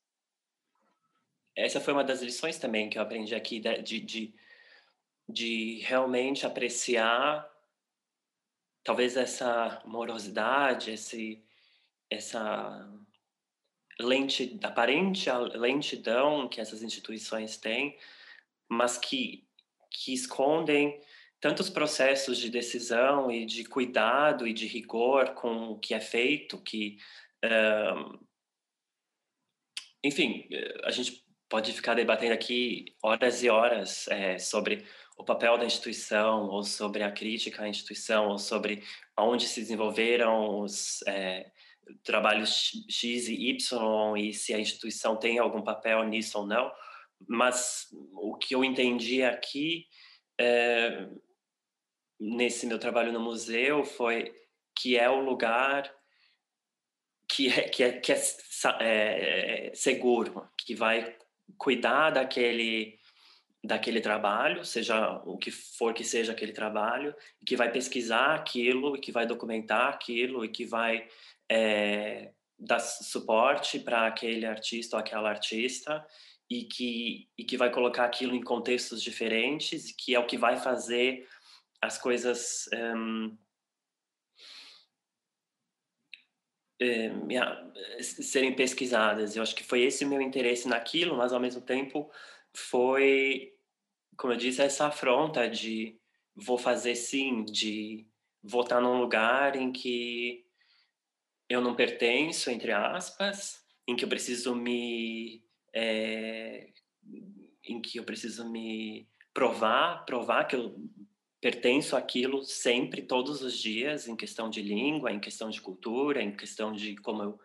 essa foi uma das lições também que eu aprendi aqui, de, de, de realmente apreciar talvez essa morosidade, esse, essa lente, aparente lentidão que essas instituições têm, mas que, que escondem tantos processos de decisão e de cuidado e de rigor com o que é feito, que, enfim, a gente pode ficar debatendo aqui horas e horas é, sobre o papel da instituição, ou sobre a crítica à instituição, ou sobre onde se desenvolveram os é, trabalhos X e Y, e se a instituição tem algum papel nisso ou não. Mas o que eu entendi aqui, é, nesse meu trabalho no museu, foi que é o lugar que é, que é, que é, é seguro, que vai cuidar daquele daquele trabalho, seja o que for que seja aquele trabalho, que vai pesquisar aquilo, e que vai documentar aquilo, e que vai é, dar suporte para aquele artista ou aquela artista, e que, e que vai colocar aquilo em contextos diferentes, que é o que vai fazer as coisas um, é, serem pesquisadas. Eu acho que foi esse o meu interesse naquilo, mas ao mesmo tempo foi, como eu disse, essa afronta de vou fazer sim, de votar num lugar em que eu não pertenço, entre aspas, em que eu preciso me. É, em que eu preciso me provar, provar que eu pertenço àquilo sempre, todos os dias, em questão de língua, em questão de cultura, em questão de como eu,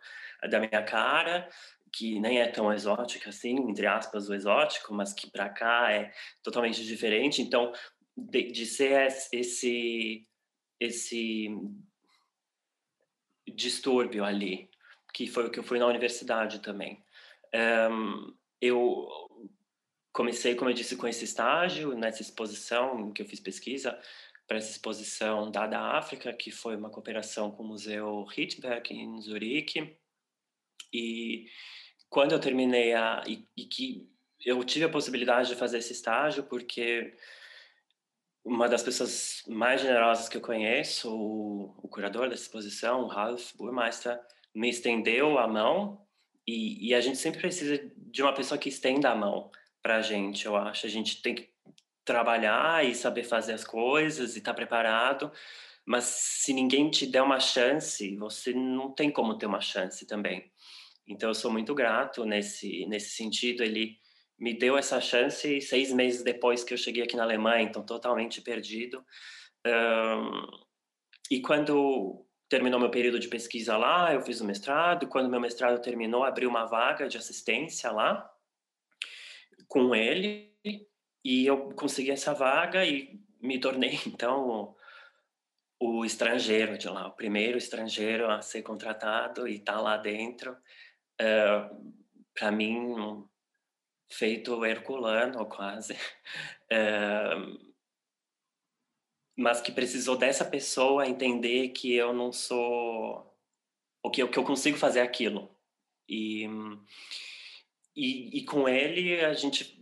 da minha cara, que nem é tão exótica assim, entre aspas, o exótico, mas que para cá é totalmente diferente. Então, de, de ser esse esse distúrbio ali, que foi o que eu fui na universidade também. Um, eu comecei, como eu disse, com esse estágio, nessa exposição que eu fiz pesquisa, para essa exposição da da África, que foi uma cooperação com o Museu Ritberg em Zurique. E quando eu terminei a e, e, que eu tive a possibilidade de fazer esse estágio porque uma das pessoas mais generosas que eu conheço, o, o curador da exposição, o Ralph Burmeister, me estendeu a mão e, e, a gente sempre precisa de uma pessoa que estenda a mão para a gente, eu acho. A gente tem que trabalhar e saber fazer as coisas e estar tá preparado, mas se ninguém te der uma chance, você não tem como ter uma chance também. Então eu sou muito grato nesse nesse sentido. Ele me deu essa chance seis meses depois que eu cheguei aqui na Alemanha, então totalmente perdido. Um, e quando terminou meu período de pesquisa lá, eu fiz o mestrado. Quando meu mestrado terminou, abri uma vaga de assistência lá com ele e eu consegui essa vaga e me tornei <laughs> então o estrangeiro de lá, o primeiro estrangeiro a ser contratado e tá lá dentro. Uh, Para mim, um feito herculano quase. Uh, <laughs> mas que precisou dessa pessoa entender que eu não sou o que, que eu consigo fazer aquilo e, e, e com ele a gente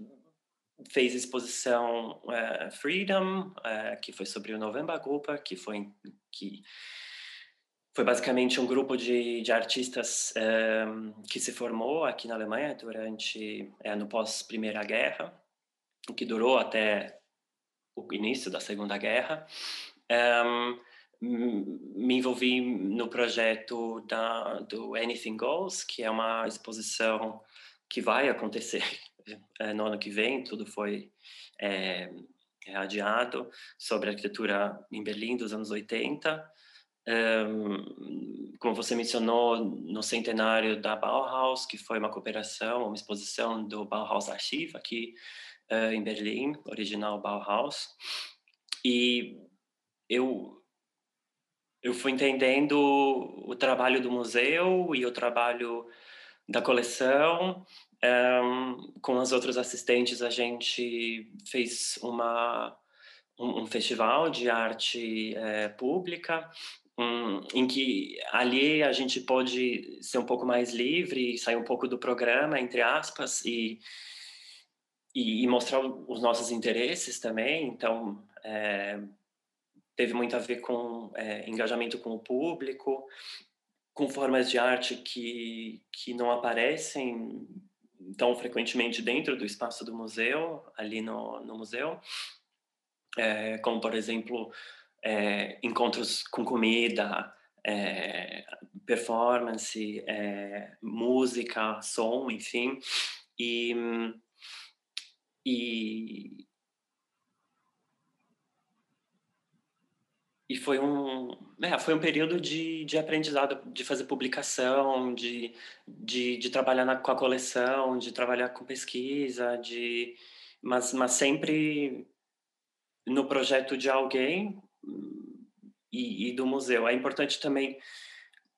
fez exposição uh, Freedom uh, que foi sobre o November Gupa que foi que foi basicamente um grupo de, de artistas um, eh, que se formou aqui na Alemanha durante é, no pós Primeira Guerra que durou até o início da Segunda Guerra. Um, me envolvi no projeto da, do Anything Goes, que é uma exposição que vai acontecer é, <laughs> no ano que vem, tudo foi é, adiado, sobre a arquitetura em Berlim dos anos 80. Um, como você mencionou, no centenário da Bauhaus, que foi uma cooperação, uma exposição do Bauhaus Archiv aqui uh, em Berlim, original Bauhaus, e eu eu fui entendendo o trabalho do museu e o trabalho da coleção. Um, ehm, com os outros assistentes, a gente fez uma, um, um festival de arte é, pública, um, em que ali a gente pôde ser um pouco mais livre, sair um pouco do programa, entre aspas, e e, e, mostrar os nossos interesses também. Então, é, teve muito a ver com é, engajamento com o público, com formas de arte que, que não aparecem tão frequentemente dentro do espaço do museu, ali no, no museu, é, como, por exemplo, é, encontros com comida, é, performance, é, música, som, enfim. E e, e foi um, é, foi um período de, de aprendizado, de fazer publicação, de, de, de trabalhar na, com a coleção, de trabalhar com pesquisa, de, mas, mas sempre no projeto de alguém e, e do museu. É importante também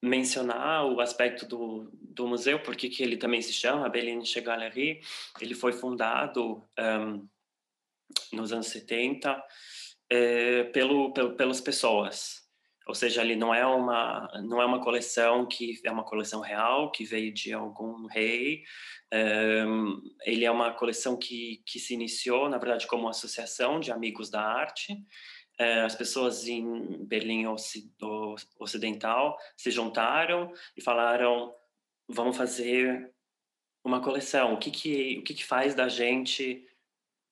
mencionar o aspecto do, do museu, porque que ele também se chama Berlinische Galerie. Ele foi fundado um, nos anos 70 é, pelo, pelo, pelas pessoas. Ou seja, ele não é uma não é uma coleção que é uma coleção real que veio de algum rei. Um, ele é uma coleção que que se iniciou, na verdade, como uma associação de amigos da arte é, as pessoas em Berlim Ocidental se juntaram e falaram: vamos fazer uma coleção. O que que, o que, que faz da gente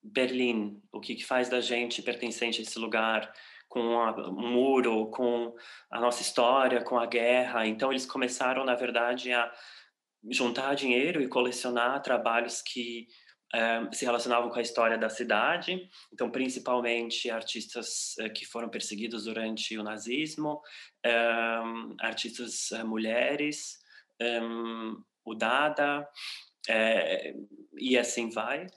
Berlim? O que, faz da gente pertencente a esse lugar? Com o muro, com a nossa história, com a guerra. Então, eles começaram, na verdade, a juntar dinheiro e colecionar trabalhos que se relacionavam com a história da cidade, então principalmente artistas uh, que foram perseguidos durante o nazismo, um, artistas mulheres, o Dada eh, e assim vai.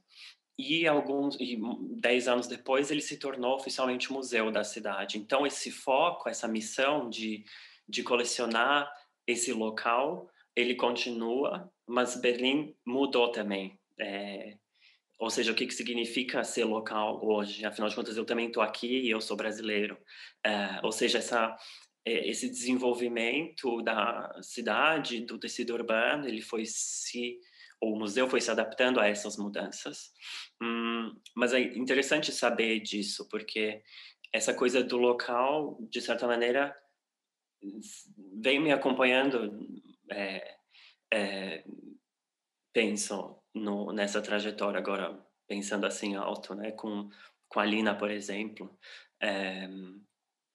E alguns e dez anos depois ele se tornou oficialmente museu da cidade. Então esse foco, essa missão de de colecionar esse local, ele continua, mas Berlim mudou também. É, ou seja, o que, que significa ser local hoje? Afinal de contas, eu também estou aqui e eu sou brasileiro. É, ou seja, essa, é, esse desenvolvimento da cidade, do tecido urbano, ele foi se o museu foi se adaptando a essas mudanças. Hum, mas é interessante saber disso, porque essa coisa do local, de certa maneira, vem me acompanhando é, é, penso no, nessa trajetória agora, pensando assim alto, né, com, com a Lina, por exemplo, é,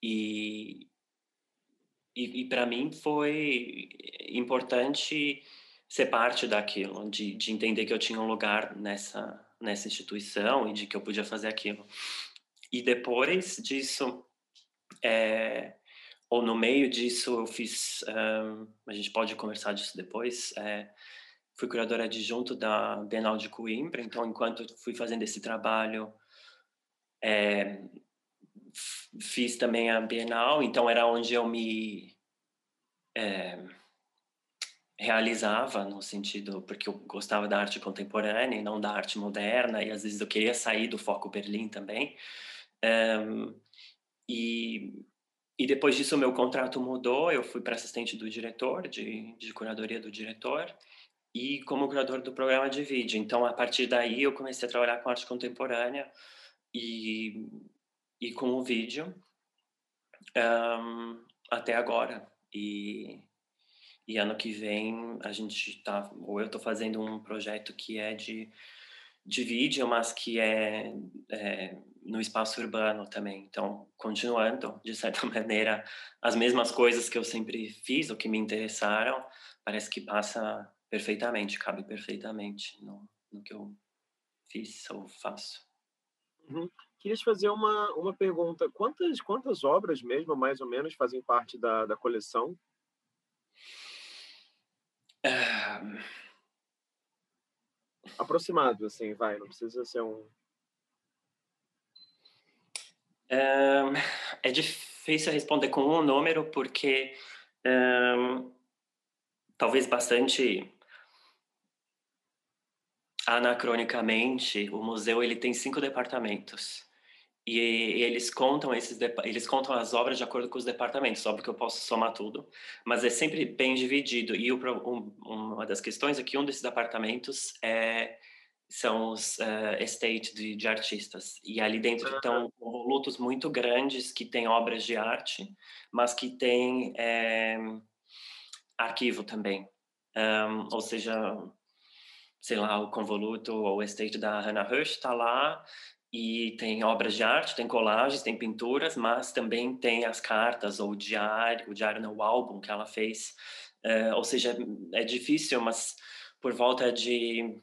e, e, e para mim foi importante ser parte daquilo, de, de entender que eu tinha um lugar nessa, nessa instituição e de que eu podia fazer aquilo. E depois disso, é, ou no meio disso, eu fiz. Um, a gente pode conversar disso depois. É, fui curadora adjunto da Bienal de Coimbra, então, enquanto fui fazendo esse trabalho, é, fiz também a Bienal, então era onde eu me é, realizava, no sentido, porque eu gostava da arte contemporânea e não da arte moderna, e às vezes eu queria sair do foco Berlim também. Um, e, e depois disso, meu contrato mudou, eu fui para assistente do diretor, de, de curadoria do diretor, e como curador do programa de vídeo. Então, a partir daí, eu comecei a trabalhar com arte contemporânea e, e com o vídeo um, até agora. E, e ano que vem a gente tá, ou eu estou fazendo um projeto que é de, de vídeo, mas que é, é no espaço urbano também. Então, continuando, de certa <laughs> maneira, as mesmas coisas que eu sempre fiz, ou que me interessaram, parece que passa perfeitamente, cabe perfeitamente no, no que eu fiz ou faço. Uhum. Queria te fazer uma, uma pergunta. Quantas, quantas obras mesmo, mais ou menos, fazem parte da, da coleção? Aproximado, assim, vai, não precisa ser um. um é difícil responder com um número, porque um, talvez bastante anacronicamente, o museu ele tem cinco departamentos e eles contam esses eles contam as obras de acordo com os departamentos óbvio que eu posso somar tudo mas é sempre bem dividido. E o, um, uma das questões é que um desses departamentos é são os uh, estate de, de, artistas. E ali dentro estão volutos muito grandes que têm obras de arte mas que têm é, arquivo também. Um, ou seja sei lá o convoluto ou o estate da Hannah Hirsch está lá e tem obras de arte, tem colagens, tem pinturas, mas também tem as cartas ou o diário, o diário não, o álbum que ela fez. Uh, ou seja, é difícil, mas por volta de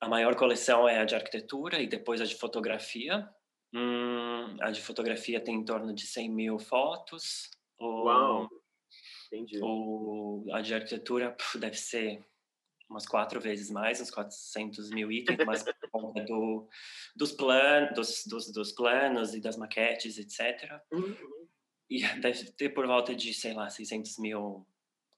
a maior coleção é a de arquitetura e depois a de fotografia. Hum, a de fotografia tem em torno de 100 mil fotos. Uau! Entendi. O, a de arquitetura puf, deve ser umas quatro vezes mais, uns 400 mil itens, mas por conta do, dos, plan, dos, dos, dos, planos e das maquetes, etc. Uhum. E <laughs> deve ter por volta de, sei lá, 600 mil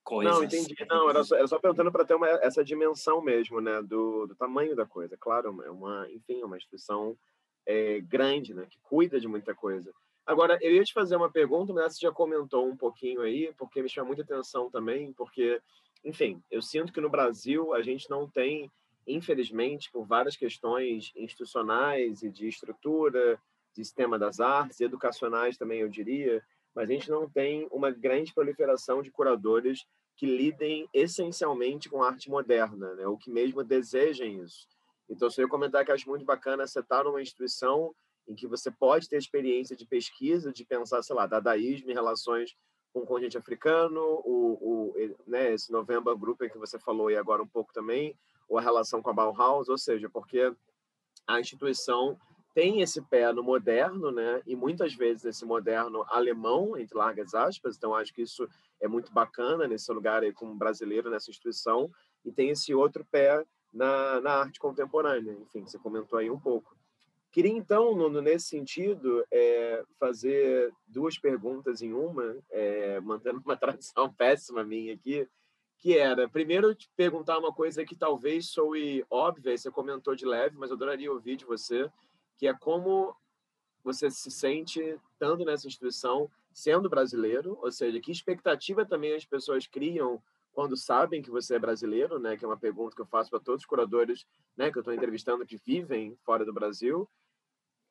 coisas. Não, entendi. Não, era só, era só perguntando para ter uma, essa dimensão mesmo, né, do, do tamanho da coisa. Claro, é uma, enfim, é uma instituição é, grande, né, que cuida de muita coisa. Agora, eu ia te fazer uma pergunta, mas você já comentou um pouquinho aí, porque me chama muita atenção também, porque enfim, eu sinto que no Brasil a gente não tem, infelizmente, por várias questões institucionais e de estrutura, de sistema das artes, educacionais também, eu diria, mas a gente não tem uma grande proliferação de curadores que lidem essencialmente com arte moderna, né? ou que mesmo desejem isso. Então, se eu comentar que acho muito bacana você estar numa instituição em que você pode ter experiência de pesquisa, de pensar, sei lá, dadaísmo e relações com o continente africano, o, o, né, esse November Group que você falou e agora um pouco também, ou a relação com a Bauhaus, ou seja, porque a instituição tem esse pé no moderno, né, e muitas vezes esse moderno alemão, entre largas aspas, então acho que isso é muito bacana nesse lugar aí como brasileiro nessa instituição, e tem esse outro pé na, na arte contemporânea, enfim, você comentou aí um pouco. Queria, então, Nuno, nesse sentido, é, fazer duas perguntas em uma, é, mantendo uma <laughs> tradição péssima minha aqui, que era, primeiro, te perguntar uma coisa que talvez soe óbvia, você comentou de leve, mas eu adoraria ouvir de você, que é como você se sente estando nessa instituição, sendo brasileiro, ou seja, que expectativa também as pessoas criam quando sabem que você é brasileiro, né? Que é uma pergunta que eu faço para todos os curadores, né? Que eu estou entrevistando que vivem fora do Brasil.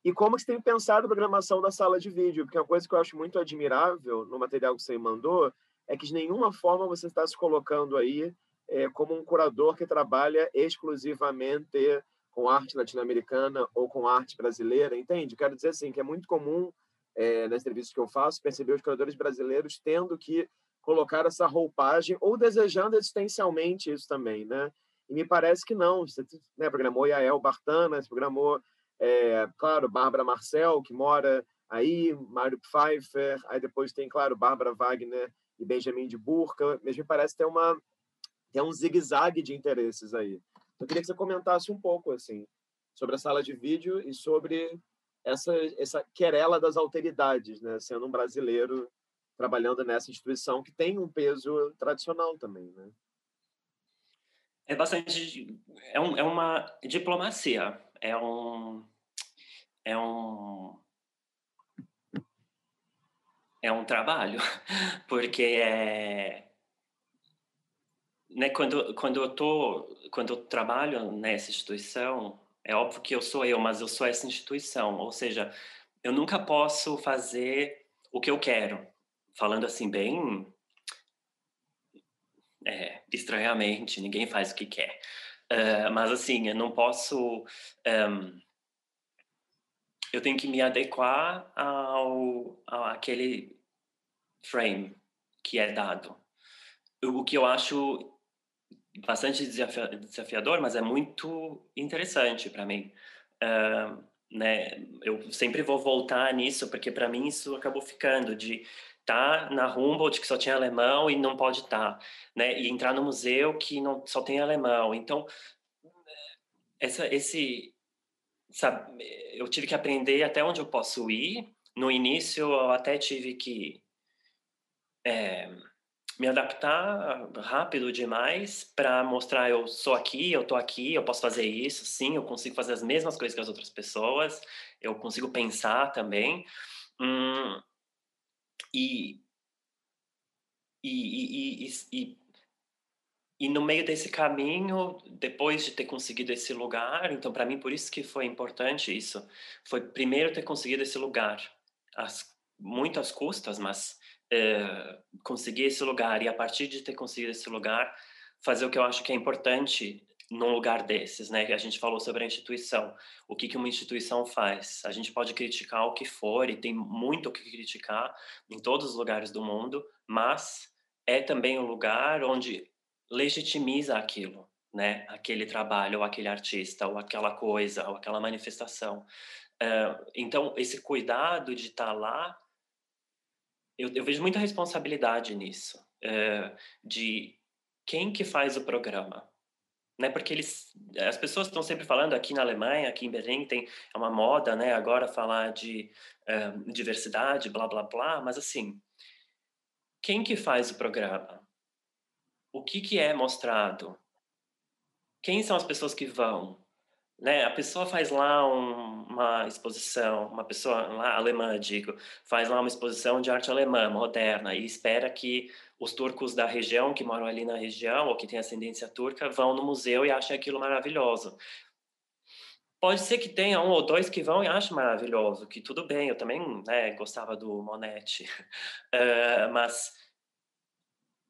E como você tem pensado a programação da sala de vídeo? Porque uma coisa que eu acho muito admirável no material que você mandou é que de nenhuma forma você está se colocando aí é, como um curador que trabalha exclusivamente com arte latino-americana ou com arte brasileira, entende? Quero dizer assim que é muito comum é, nas entrevistas que eu faço perceber os curadores brasileiros tendo que colocar essa roupagem ou desejando existencialmente isso também, né? E me parece que não. Você né, programou Yael Bartana, você programou, é, claro, Bárbara Marcel, que mora aí, Mário Pfeiffer, aí depois tem, claro, Bárbara Wagner e Benjamin de Burca, mas me parece ter uma tem um zigue-zague de interesses aí. Eu queria que você comentasse um pouco assim sobre a sala de vídeo e sobre essa essa querela das alteridades, né, sendo um brasileiro trabalhando nessa instituição que tem um peso tradicional também, né? É bastante é, um, é uma diplomacia, é um é um é um trabalho, <laughs> porque é né, quando quando eu tô quando eu trabalho nessa instituição, é óbvio que eu sou eu, mas eu sou essa instituição, ou seja, eu nunca posso fazer o que eu quero, falando assim bem é, estranhamente, ninguém faz o que quer. Uh, mas assim, eu não posso um, eu tenho que me adequar ao, ao aquele frame que é dado. O que eu acho bastante desafiador, mas é muito interessante para mim. Uh, né? Eu sempre vou voltar nisso, porque para mim isso acabou ficando de tá na Humboldt que só tinha alemão e não pode estar, tá, né? E entrar no museu que não só tem alemão. Então, essa, esse sabe, eu tive que aprender até onde eu posso ir. No início, eu até tive que é, me adaptar rápido demais para mostrar eu sou aqui, eu tô aqui, eu posso fazer isso, sim, eu consigo fazer as mesmas coisas que as outras pessoas, eu consigo pensar também. Hum, e, e, e, e, e no meio desse caminho, depois de ter conseguido esse lugar, então para mim por isso que foi importante isso, foi primeiro ter conseguido esse lugar, as muitas custas, mas é, conseguir esse lugar e a partir de ter conseguido esse lugar fazer o que eu acho que é importante num lugar desses, né? A gente falou sobre a instituição. O que, que uma instituição faz? A gente pode criticar o que for e tem muito o que criticar em todos os lugares do mundo, mas é também um lugar onde legitimiza aquilo, né? Aquele trabalho, ou aquele artista, ou aquela coisa, ou aquela manifestação. Uh, então, esse cuidado de estar tá lá, eu, eu, vejo muita responsabilidade nisso, uh, de quem que faz o programa, né? Porque eles, as pessoas estão sempre falando aqui na Alemanha, aqui em Berlim tem é uma moda, né? Agora falar de uh, diversidade, blá blá blá, mas assim, quem que faz o programa? O que que é mostrado? Quem são as pessoas que vão? Né? A pessoa faz lá um, uma exposição, uma pessoa lá alemã, digo, faz lá uma exposição de arte alemã moderna e espera que os turcos da região, que moram ali na região ou que têm ascendência turca, vão no museu e achem aquilo maravilhoso. Pode ser que tenha um ou dois que vão e achem maravilhoso, que tudo bem, eu também né, gostava do Monet, uh, <laughs> mas,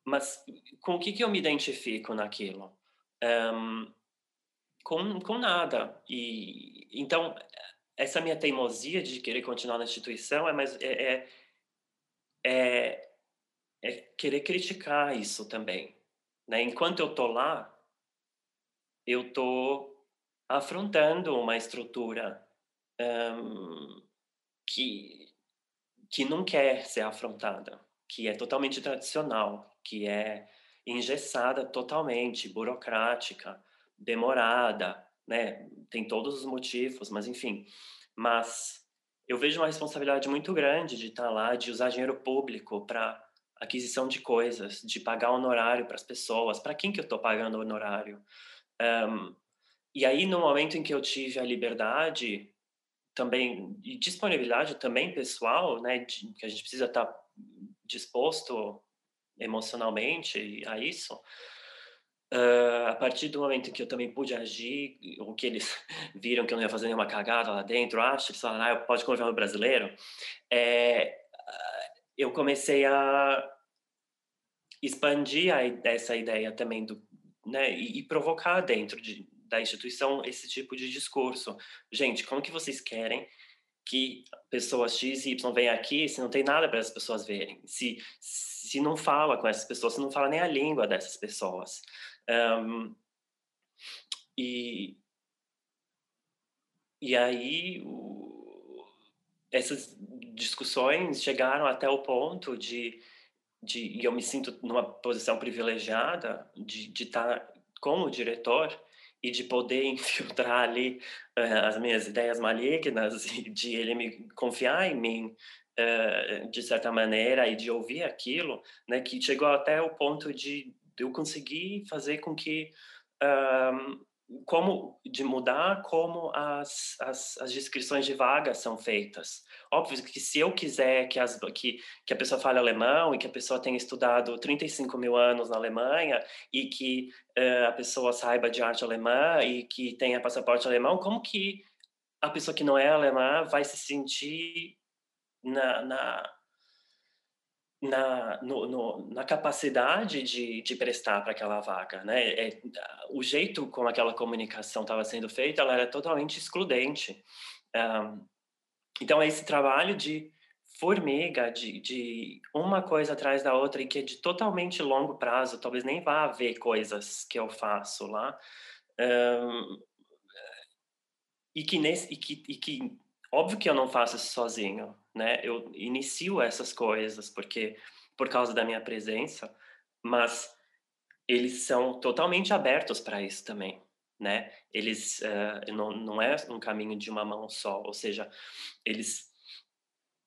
mas com o que, que eu me identifico naquilo? Um, com, com nada. E então essa minha teimosia de querer continuar na instituição é mais é, é, é é querer criticar isso também. Né? Enquanto eu tô lá, eu tô afrontando uma estrutura um, que que não quer ser afrontada, que é totalmente tradicional, que é engessada totalmente, burocrática, demorada, né? Tem todos os motivos, mas enfim. Mas eu vejo uma responsabilidade muito grande de estar lá, de usar dinheiro público para aquisição de coisas, de pagar honorário para as pessoas. Para quem que eu estou pagando honorário? Um, e aí, no momento em que eu tive a liberdade, também e disponibilidade também pessoal, né, de, que a gente precisa estar tá disposto emocionalmente a isso. Uh, a partir do momento que eu também pude agir, o que eles <laughs> viram que eu não ia fazer nenhuma cagada lá dentro, acho, eles falaram, ah, pode confiar no brasileiro, é, eu comecei a expandir a, essa ideia também do, né, e, e provocar dentro de, da instituição esse tipo de discurso. Gente, como que vocês querem que pessoas X e Y venham aqui se não tem nada para as pessoas verem? Se, se não fala com essas pessoas, se não fala nem a língua dessas pessoas. Um, e, e aí o, essas discussões chegaram até o ponto de, de e eu me sinto numa posição privilegiada de estar com o diretor e de poder <laughs> infiltrar ali uh, as minhas ideias malignas e de ele me confiar em mim uh, de certa maneira e de ouvir aquilo, né, que chegou até o ponto de eu conseguir fazer com que uh, como de mudar como as, as, as, descrições de vagas são feitas. Óbvio que se eu quiser que, as, que, que a pessoa fale alemão e que a pessoa tenha estudado 35 mil anos na Alemanha e que uh, a pessoa saiba de arte alemã e que tenha passaporte alemão, como que a pessoa que não é alemã vai se sentir na, na na, no, no, na capacidade de, de prestar para aquela vaga, né? É, o jeito como aquela comunicação estava sendo feita, ela era totalmente excludente. Um, então, é esse trabalho de formiga, de, de uma coisa atrás da outra e que é de totalmente longo prazo, talvez nem vá haver coisas que eu faço lá. Um, e que nesse e que, e que óbvio que eu não faço isso sozinho né? Eu inicio essas coisas porque por causa da minha presença, mas eles são totalmente abertos para isso também, né? Eles uh, não, não é um caminho de uma mão só, ou seja, eles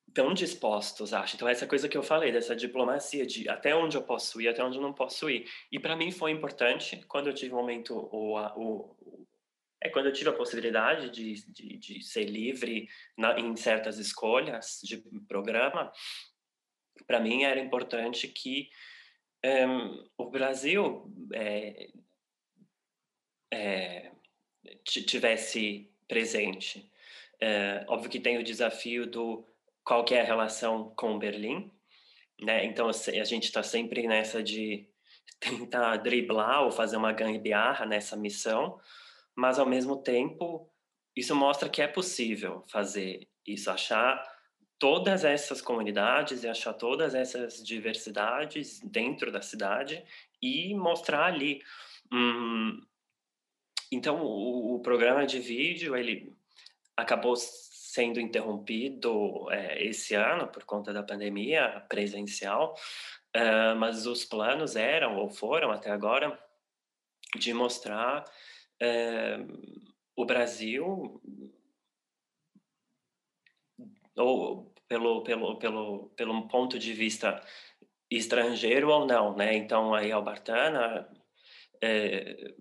estão dispostos, acho. Então essa coisa que eu falei dessa diplomacia de até onde eu posso ir, até onde eu não posso ir. E para mim foi importante quando eu tive um momento o, o, é quando eu tive a possibilidade de, de, de ser livre na, em certas escolhas de programa, para mim era importante que um, ehm, o Brasil é, é, tivesse presente. É, óbvio que tem o desafio do qual é a relação com Berlim, né? Então a gente está sempre nessa de tentar driblar ou fazer uma gambiarra nessa missão, mas ao mesmo tempo isso mostra que é possível fazer isso, achar todas essas comunidades e achar todas essas diversidades dentro da cidade e mostrar ali. Hum, então, o, o, programa de vídeo ele acabou sendo interrompido é, esse ano por conta da pandemia presencial, uh, mas os planos eram ou foram até agora de mostrar o Brasil, ou pelo, pelo, pelo, pelo ponto de vista estrangeiro ou não, né? Então, aí Albertana, é,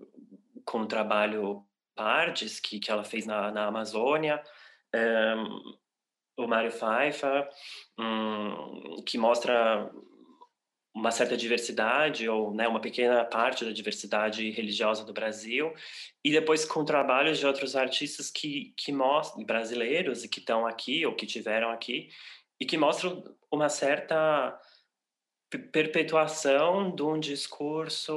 com o trabalho Pardes, que, que ela fez na, na Amazônia, é, o Mário Faifa, um, que mostra uma certa diversidade ou né, uma pequena parte da diversidade religiosa do Brasil e depois com trabalhos de outros artistas que que mostram brasileiros e que estão aqui ou que tiveram aqui e que mostram uma certa perpetuação de um discurso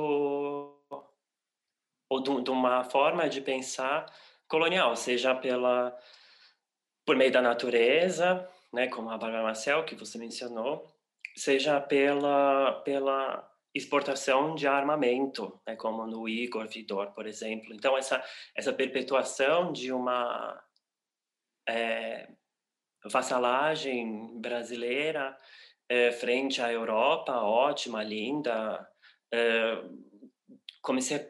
ou de, de uma forma de pensar colonial, seja pela por meio da natureza, né, como a Bárbara Marcel que você mencionou, seja pela, pela exportação de armamento, né, como no Igor Vidor, por exemplo. Então, essa, essa perpetuação de uma é, vassalagem brasileira é, frente à Europa, ótima, linda, é, comecei a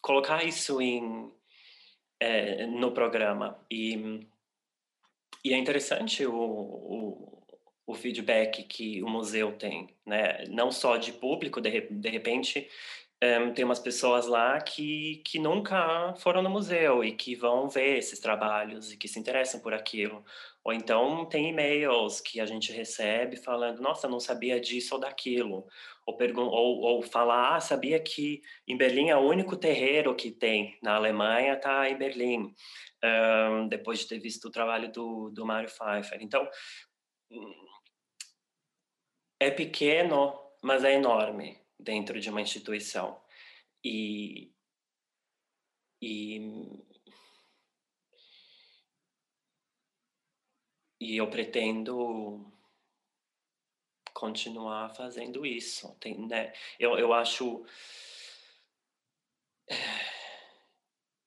colocar isso em, é, no programa. E, e é interessante o, o o feedback que o museu tem, né? Não só de público, de, de repente um, eh, tem umas pessoas lá que, que nunca foram no museu e que vão ver esses trabalhos e que se interessam por aquilo. Ou então tem e-mails que a gente recebe falando, nossa, não sabia disso ou daquilo. Ou, ou, ou falar, ah, sabia que em Berlim é o único terreiro que tem na Alemanha está em Berlim. Um, depois de ter visto o trabalho do, do Mário Pfeiffer. Então, é pequeno, mas é enorme dentro de uma instituição. e, e, e eu pretendo continuar fazendo isso. Tem, né? eu, eu acho.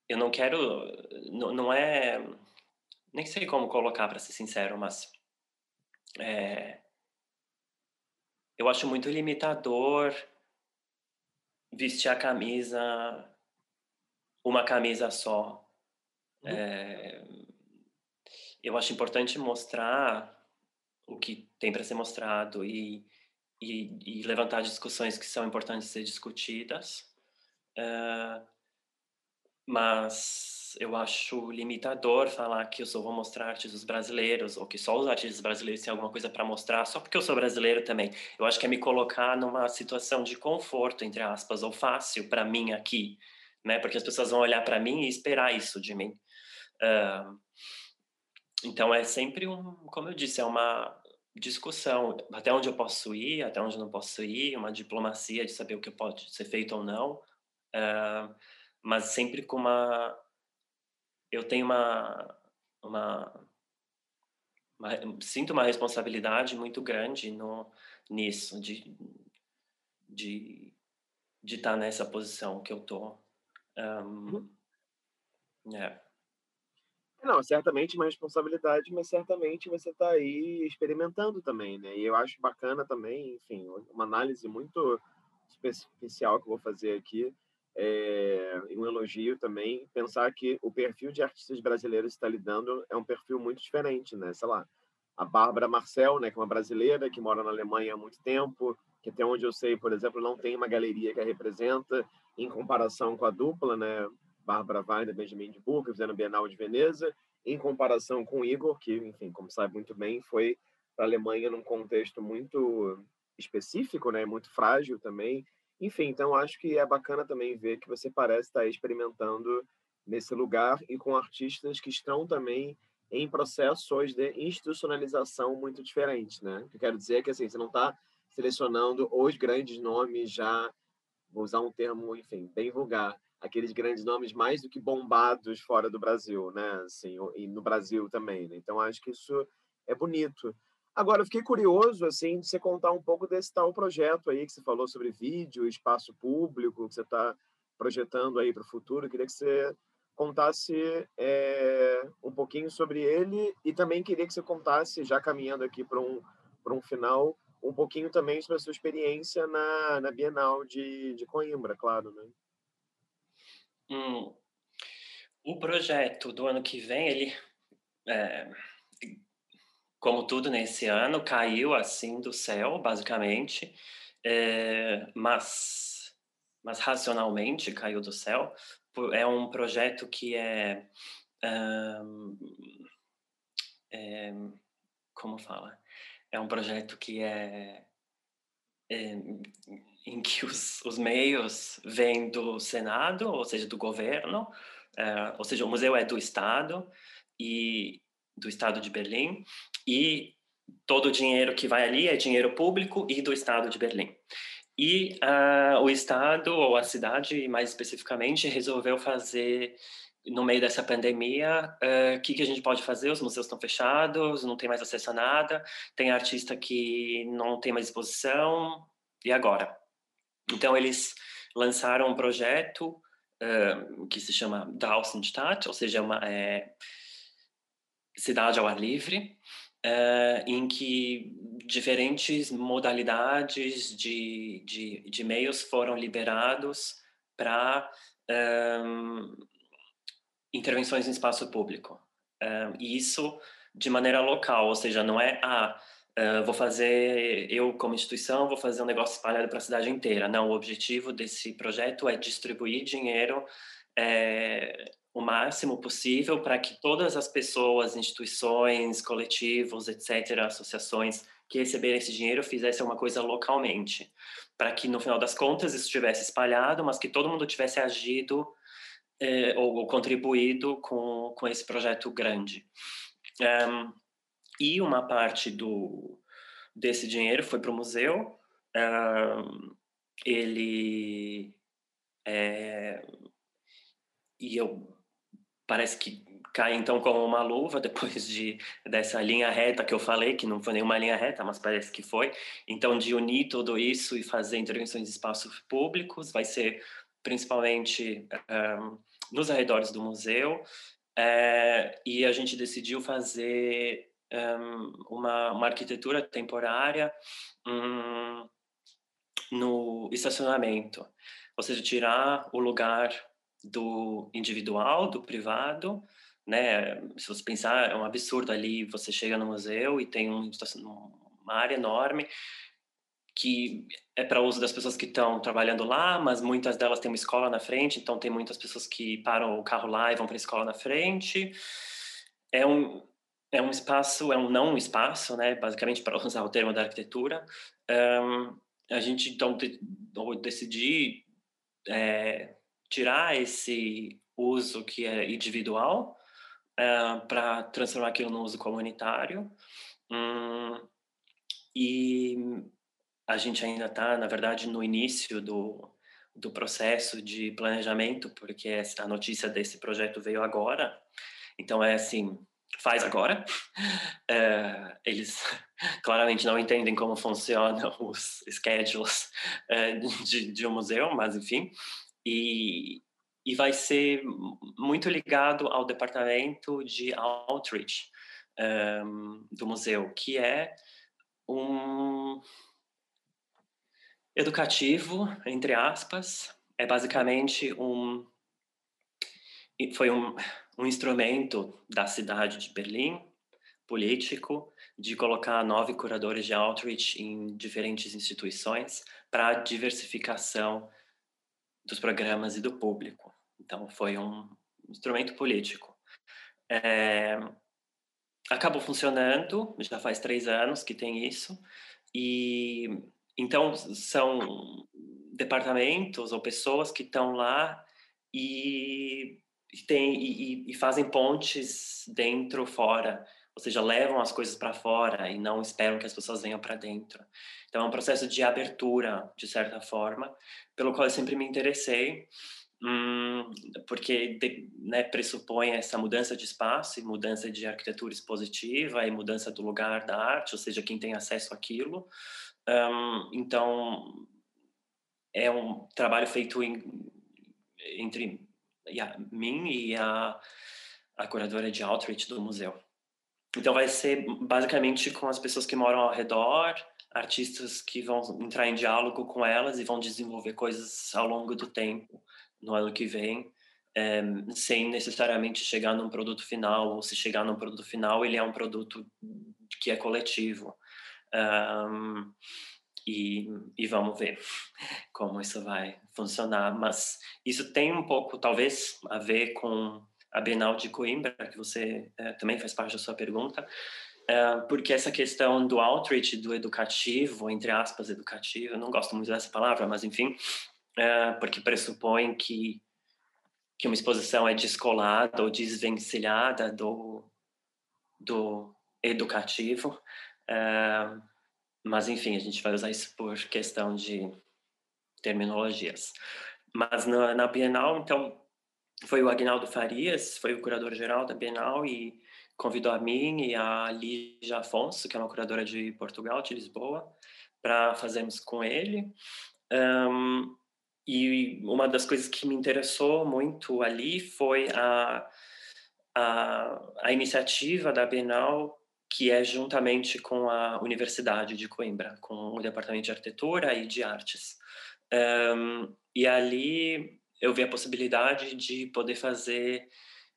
Eu não quero. Não, não é. Nem sei como colocar, para ser sincero, mas. É, eu acho muito limitador vestir a camisa, uma camisa só. Uhum. É, eu acho importante mostrar o que tem para ser mostrado e, e, e, levantar discussões que são importantes ser discutidas. Uh, mas eu acho limitador falar que eu só vou mostrar artistas brasileiros ou que só os artistas brasileiros têm alguma coisa para mostrar só porque eu sou brasileiro também. Eu acho que é me colocar numa situação de conforto, entre aspas, ou fácil para mim aqui, né? Porque as pessoas vão olhar para mim e esperar isso de mim. Uh, então é sempre um, como eu disse, é uma discussão até onde eu posso ir, até onde eu não posso ir, uma diplomacia de saber o que pode ser feito ou não, uh, mas sempre com uma eu tenho uma, uma, uma sinto uma responsabilidade muito grande no nisso de de de estar nessa posição que eu tô um, uhum. yeah. Não, certamente uma responsabilidade, mas certamente você está aí experimentando também, né? E eu acho bacana também, enfim, uma análise muito especial que eu vou fazer aqui, é, um elogio também, pensar que o perfil de artistas brasileiros está lidando é um perfil muito diferente, né? Sei lá, a Bárbara Marcel, né, que é uma brasileira que mora na Alemanha há muito tempo, que até onde eu sei, por exemplo, não tem uma galeria que a representa, em comparação com a dupla, né? Bárbara Weiner, Benjamin de Burke, fizeram Bienal de Veneza, em comparação com Igor, que, enfim, como sabe muito bem, foi para a Alemanha num contexto muito específico, né, muito frágil também. Enfim, então acho que é bacana também ver que você parece estar experimentando nesse lugar e com artistas que estão também em processos de institucionalização muito diferentes, né? O que eu quero dizer é que assim, você não está selecionando os grandes nomes já, vou usar um termo, enfim, bem vulgar, aqueles grandes nomes mais do que bombados fora do Brasil, né? Assim, e no Brasil também. Né? Então acho que isso é bonito. Agora, eu fiquei curioso assim de você contar um pouco desse tal projeto aí que você falou sobre vídeo, espaço público que você está projetando aí para o futuro. Eu queria que você contasse é, um pouquinho sobre ele e também queria que você contasse, já caminhando aqui para um um final, um pouquinho também sobre a sua experiência na, na Bienal de, de Coimbra, claro, né? Hum. O projeto do ano que vem, ele, é, como tudo nesse ano, caiu assim do céu, basicamente, é, mas, mas racionalmente caiu do céu. É um projeto que é, é como fala? É um projeto que é, é em que os, os meios vêm do Senado, ou seja, do governo, uh, ou seja, o museu é do Estado e do Estado de Berlim e todo o dinheiro que vai ali é dinheiro público e do Estado de Berlim. E uh, o Estado, ou a cidade mais especificamente, resolveu fazer, no meio dessa pandemia, o uh, que, que a gente pode fazer? Os museus estão fechados, não tem mais acesso a nada, tem artista que não tem mais exposição, e agora? Então, eles lançaram um projeto uh, que se chama Draußenstadt, ou seja, uma é, cidade ao ar livre, uh, em que diferentes modalidades de, de, de meios foram liberados para um, intervenções em espaço público. Um, e isso de maneira local, ou seja, não é a ah, vou fazer, eu como instituição, vou fazer um negócio espalhado para a cidade inteira. Não, o objetivo desse projeto é distribuir dinheiro é, o máximo possível para que todas as pessoas, instituições, coletivos, etc., associações que receberem esse dinheiro fizessem uma coisa localmente, para que no final das contas isso estivesse espalhado, mas que todo mundo tivesse agido é, ou, ou, contribuído com, com esse projeto grande. Um, e uma parte do desse dinheiro foi para o museu. Uh, ele É, e eu parece que cai então como uma luva <laughs> depois de dessa linha reta que eu falei, que não foi nenhuma linha reta, mas parece que foi. Então, de unir tudo isso e fazer intervenções em espaços públicos, vai ser principalmente um, nos arredores do museu. É, e a gente decidiu fazer um, uma, uma arquitetura temporária um, no estacionamento, ou seja, tirar o lugar do individual, do privado, né? Se você pensar, é um absurdo ali, você chega no museu e tem um, uma área enorme que é para uso das pessoas que estão trabalhando lá, mas muitas delas têm uma escola na frente, então tem muitas pessoas que param o carro lá e vão para a escola na frente. É um é um espaço, é um não espaço, né? Basicamente para usar o termo da arquitetura. Um, a gente então de, decidir é, tirar esse uso que é individual uh, para transformar aquilo no uso comunitário. Um, e a gente ainda está, na verdade, no início do, do processo de planejamento, porque a notícia desse projeto veio agora. Então, é assim, faz agora. <laughs> É, eles <laughs> claramente não entendem como funcionam os schedules é, de, de um museu, mas enfim. E, e vai ser muito ligado ao departamento de outreach um, do museu, que é um educativo, entre aspas, é basicamente um foi um, um instrumento da cidade de Berlim, político, de colocar nove curadores de outreach em diferentes instituições para diversificação dos programas e do público. Então, foi um instrumento político. É, acabou funcionando, já faz três anos que tem isso, e então são departamentos ou pessoas que estão lá e, e, tem, e, e fazem pontes dentro, fora, ou seja, levam as coisas para fora e não esperam que as pessoas venham para dentro. Então é um processo de abertura, de certa forma, pelo qual eu sempre me interessei, hum, porque né, pressupõe essa mudança de espaço e mudança de arquitetura expositiva e mudança do lugar da arte, ou seja, quem tem acesso àquilo. Um, então é um trabalho feito em, entre mim e a, a curadora de outreach do museu. Então vai ser basicamente com as pessoas que moram ao redor, artistas que vão entrar em diálogo com elas e vão desenvolver coisas ao longo do tempo, no ano que vem, é, sem necessariamente chegar num produto final, ou se chegar num produto final, ele é um produto que é coletivo. Um, e, e, vamos ver como isso vai funcionar. Mas isso tem um pouco, talvez, a ver com a Bienal de Coimbra, que você é, também faz parte da sua pergunta, é, porque essa questão do outreach, do educativo, entre aspas, educativo, eu não gosto muito dessa palavra, mas enfim, é, porque pressupõe que, que uma exposição é descolada ou desvencilhada do, do educativo. mas, enfim, a gente vai usar isso por questão de terminologias. Mas na, na Bienal, então, foi o Agnaldo Farias, foi o curador-geral da Bienal e convidou a mim e a Lígia Afonso, que é uma curadora de Portugal, de Lisboa, para fazermos com ele. Um, e uma das coisas que me interessou muito ali foi a, a, a iniciativa da Bienal, que é juntamente com a Universidade de Coimbra, com o Departamento de Arquitetura e de Artes. Um, e ali eu vi a possibilidade de poder fazer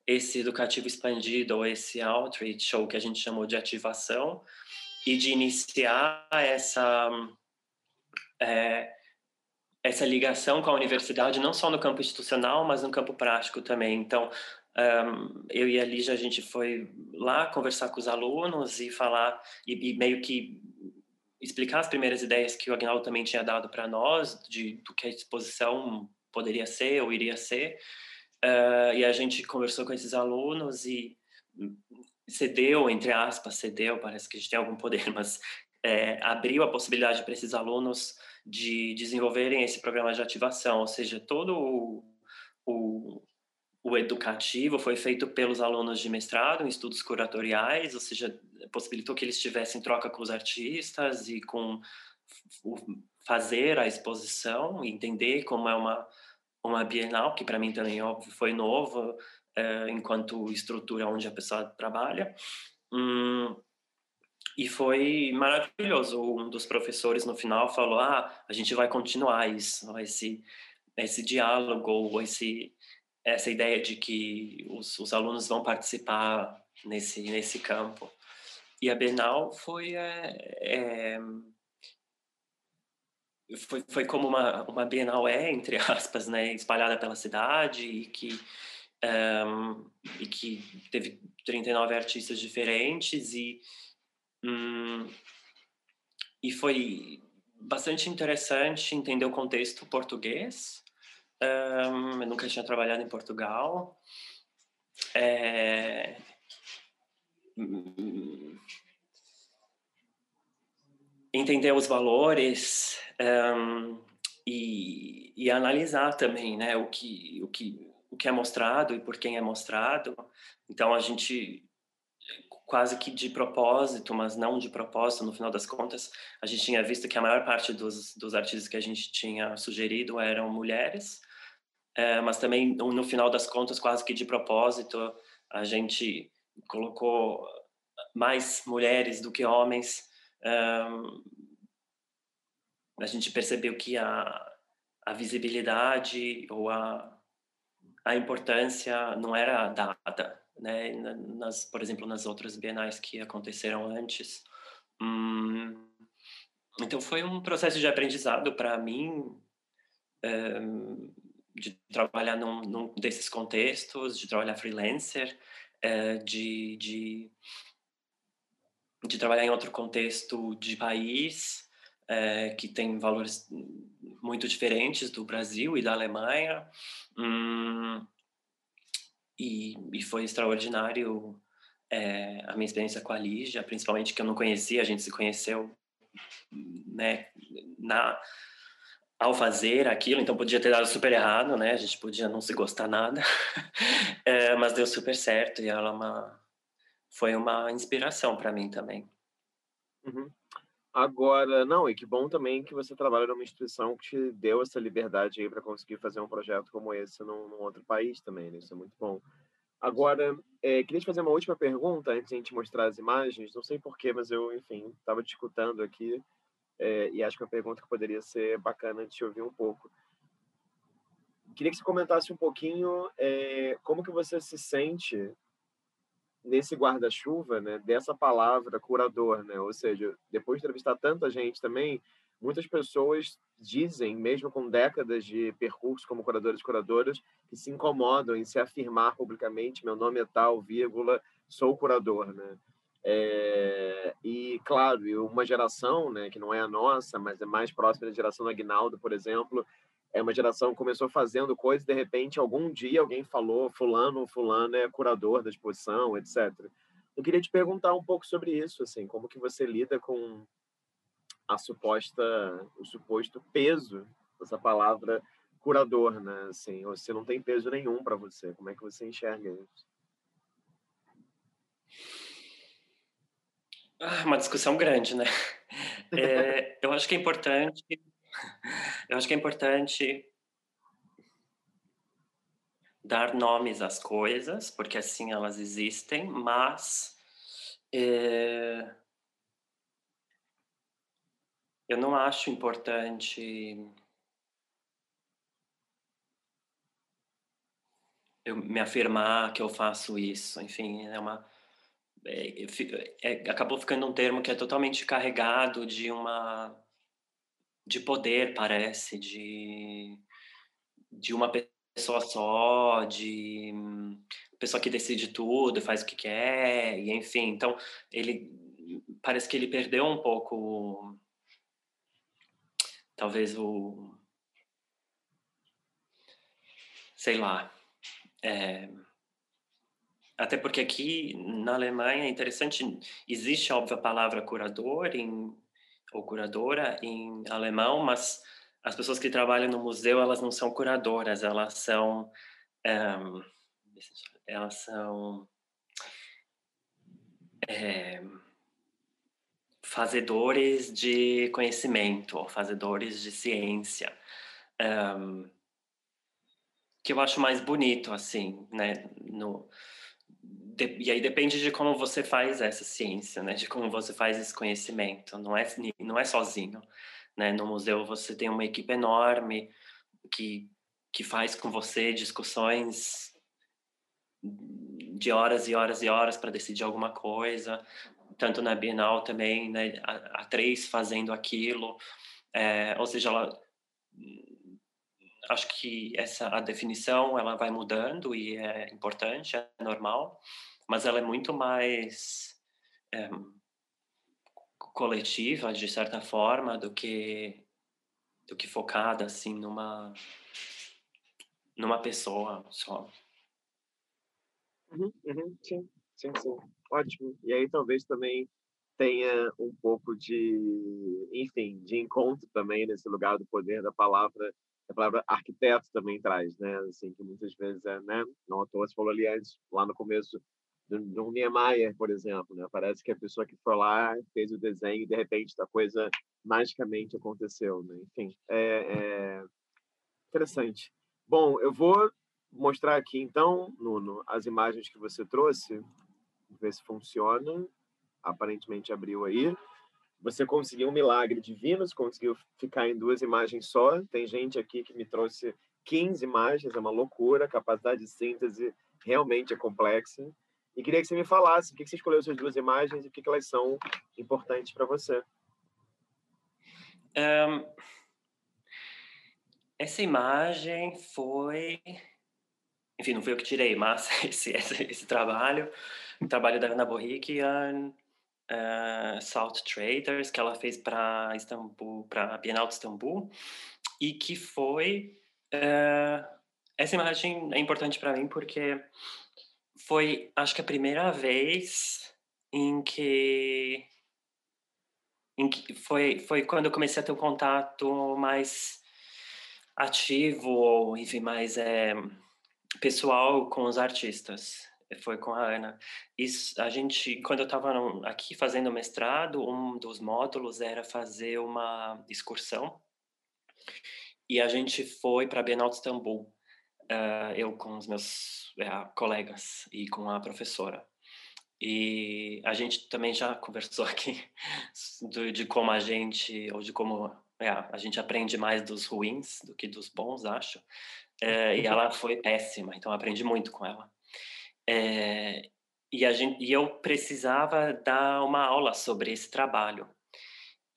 esse educativo expandido ou esse outreach, ou que a gente chamou de ativação, e de iniciar essa, é, essa ligação com a universidade, não só no campo institucional, mas no campo prático também. Então, um, eu e a Lígia, a gente foi lá conversar com os alunos e falar, e, e meio que explicar as primeiras ideias que o Agnaldo também tinha dado para nós, de, do que a exposição poderia ser ou iria ser, Uh, e a gente conversou com esses alunos e cedeu, entre aspas, cedeu, parece que a gente tem algum poder, <laughs> mas é, abriu a possibilidade para esses alunos de desenvolverem esse programa de ativação, ou seja, todo o, o, o educativo foi feito pelos alunos de mestrado em estudos curatoriais, ou seja, possibilitou que eles tivessem troca com os artistas e com fazer a exposição, entender como é uma uma bienal que para mim também óbvio foi novo é, enquanto estrutura onde a pessoa trabalha. Hum, e foi maravilhoso. Um dos professores no final falou: "Ah, a gente vai continuar isso, esse esse diálogo, esse essa ideia de que os, os alunos vão participar nesse nesse campo". E a Bienal foi é, é, foi, foi como uma, uma Bienal é, entre <laughs> aspas, né, espalhada pela cidade e que, um, e que teve 39 artistas diferentes e, um, e foi bastante interessante entender o contexto português. Um, eu nunca tinha trabalhado em Portugal. É, entender os valores um, e, e, analisar também, né, o que, o que o que é mostrado e por quem é mostrado. Então a gente quase que de propósito, mas não de propósito, no final das contas, a gente tinha visto que a maior parte dos, dos artistas que a gente tinha sugerido eram mulheres, é, mas também, no final das contas, quase que de propósito, a gente colocou mais mulheres do que homens, um, a gente percebeu que a, a visibilidade ou a, a importância não era dada, né? Nas, por exemplo, nas outras bienais que aconteceram antes. Hum, então foi um processo de aprendizado para mim um, de trabalhar num, num, desses contextos, de trabalhar freelancer, uh, de, de, de trabalhar em outro contexto de país, é, que tem valores muito diferentes do Brasil e da Alemanha. Hum, e, e, foi extraordinário é, a minha experiência com a Lígia, principalmente que eu não conhecia, a gente se conheceu né, na, ao fazer aquilo, então podia ter dado super errado, né? A gente podia não se gostar nada, é, <laughs> mas deu super certo e ela é uma, foi uma inspiração para mim também. Uhum. Agora, não, e que bom também que você trabalha numa instituição que te deu essa liberdade aí para conseguir fazer um projeto como esse num, num, outro país também, né? Isso é muito bom. Agora, é, queria te fazer uma última pergunta antes de a gente mostrar as imagens. Não sei porquê, mas eu, enfim, estava te escutando aqui é, e acho que é uma pergunta que poderia ser bacana de te ouvir um pouco. Queria que você comentasse um pouquinho é, como que você se sente nesse guarda-chuva, né, dessa palavra curador, né? Ou seja, depois de entrevistar tanta gente também, muitas pessoas dizem, mesmo com décadas de percurso como curadores e curadoras, que se incomodam em se afirmar publicamente, meu nome é tal, vírgula, sou curador, né? É, e claro, uma geração, né, que não é a nossa, mas é mais próxima da geração do Aguinaldo, por exemplo, é uma geração que começou fazendo coisas de repente algum dia alguém falou fulano fulano é curador da exposição etc eu queria te perguntar um pouco sobre isso assim como que você lida com a suposta o suposto peso dessa palavra curador né assim ou se não tem peso nenhum para você como é que você enxerga isso? Ah, uma discussão grande né? <laughs> É, eu acho que é importante eu acho que é importante dar nomes às coisas, porque assim elas existem, mas é, eu não acho importante eu me afirmar que eu faço isso. Enfim, é uma é, é, acabou ficando um termo que é totalmente carregado de uma de poder, parece, de, de uma pessoa só, de pessoa que decide tudo, faz o que quer, e enfim. Então, ele parece que ele perdeu um pouco, talvez o, sei lá, é, até porque aqui na Alemanha é interessante, existe a palavra curador em ou curadora em alemão, mas as pessoas que trabalham no museu elas não são curadoras, elas são um, elas são é, fazedores de conhecimento, fazedores de ciência, um, que eu acho mais bonito assim, né? No, de, e aí depende de como você faz essa ciência, né? De como você faz esse conhecimento. Não é não é sozinho, né? No museu você tem uma equipe enorme que que faz com você discussões de horas e horas e horas para decidir alguma coisa, tanto na Bienal também, né? A, a três fazendo aquilo, é, ou seja, ela acho que essa a definição ela vai mudando e é importante, é normal, mas ela é muito mais é, coletiva de certa forma do que do que focada assim numa numa pessoa só. Uhum, uhum, sim, sim, sim. Ótimo. E aí talvez também tenha um pouco de, enfim, de encontro também nesse lugar do poder da palavra a palavra arquiteto também traz, né? Assim, que muitas vezes é, né? Não à toa, você falou ali antes, lá no começo, de um Niemeyer, por exemplo, né? Parece que a pessoa que foi lá fez o desenho e de repente a coisa magicamente aconteceu, né? Enfim, é, é interessante. Bom, eu vou mostrar aqui então, Nuno, as imagens que você trouxe, ver se funciona. Aparentemente abriu aí. Você conseguiu um milagre divino, você conseguiu ficar em duas imagens só. Tem gente aqui que me trouxe 15 imagens, é uma loucura, a capacidade de síntese realmente é complexa. E queria que você me falasse o que você escolheu essas duas imagens e o que elas são importantes para você. Um, essa imagem foi. Enfim, não foi eu que tirei, mas <laughs> esse, esse, esse trabalho, o trabalho da Ana Borriquian, uh, Salt Traders, que ela fez para Istambul, para a Bienal de Istambul, e que foi. Uh, essa imagem é importante para mim porque foi, acho que a primeira vez em que, em que foi, foi quando eu comecei a ter um contato mais ativo, enfim, mais é, pessoal com os artistas foi com a Ana. Isso, a gente, quando eu estava aqui fazendo mestrado, um dos módulos era fazer uma excursão e a gente foi para a Bienal de Istambul, uh, eu com os meus uh, colegas e com a professora. E a gente também já conversou <laughs> aqui de, de como a gente, ou de como é, a gente aprende mais dos ruins do que dos bons, acho. Uh, e ela foi péssima, então aprendi muito com ela. É, e, a gente, e eu precisava dar uma aula sobre esse trabalho.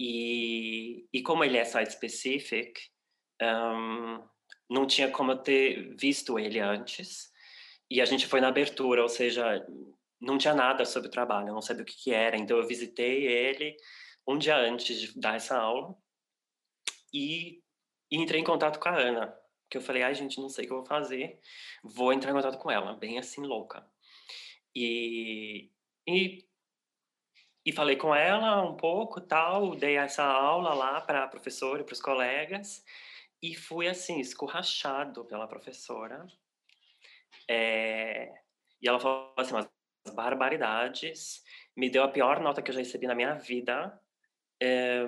E, e como ele é site-specific, um, não tinha como eu ter visto ele antes. E a gente foi na abertura, ou seja, não tinha nada sobre o trabalho, não sabia o que, que era. Então eu visitei ele um dia antes de dar essa aula e, e entrei em contato com a Ana, que eu falei, ai gente, não sei o que eu vou fazer, vou entrar em contato com ela, bem assim, louca. E, e, e falei com ela um pouco, tal, dei essa aula lá para a professora e para os colegas, e fui, assim, escorrachado pela professora. É, e ela falou assim, umas barbaridades, me deu a pior nota que eu já recebi na minha vida, é,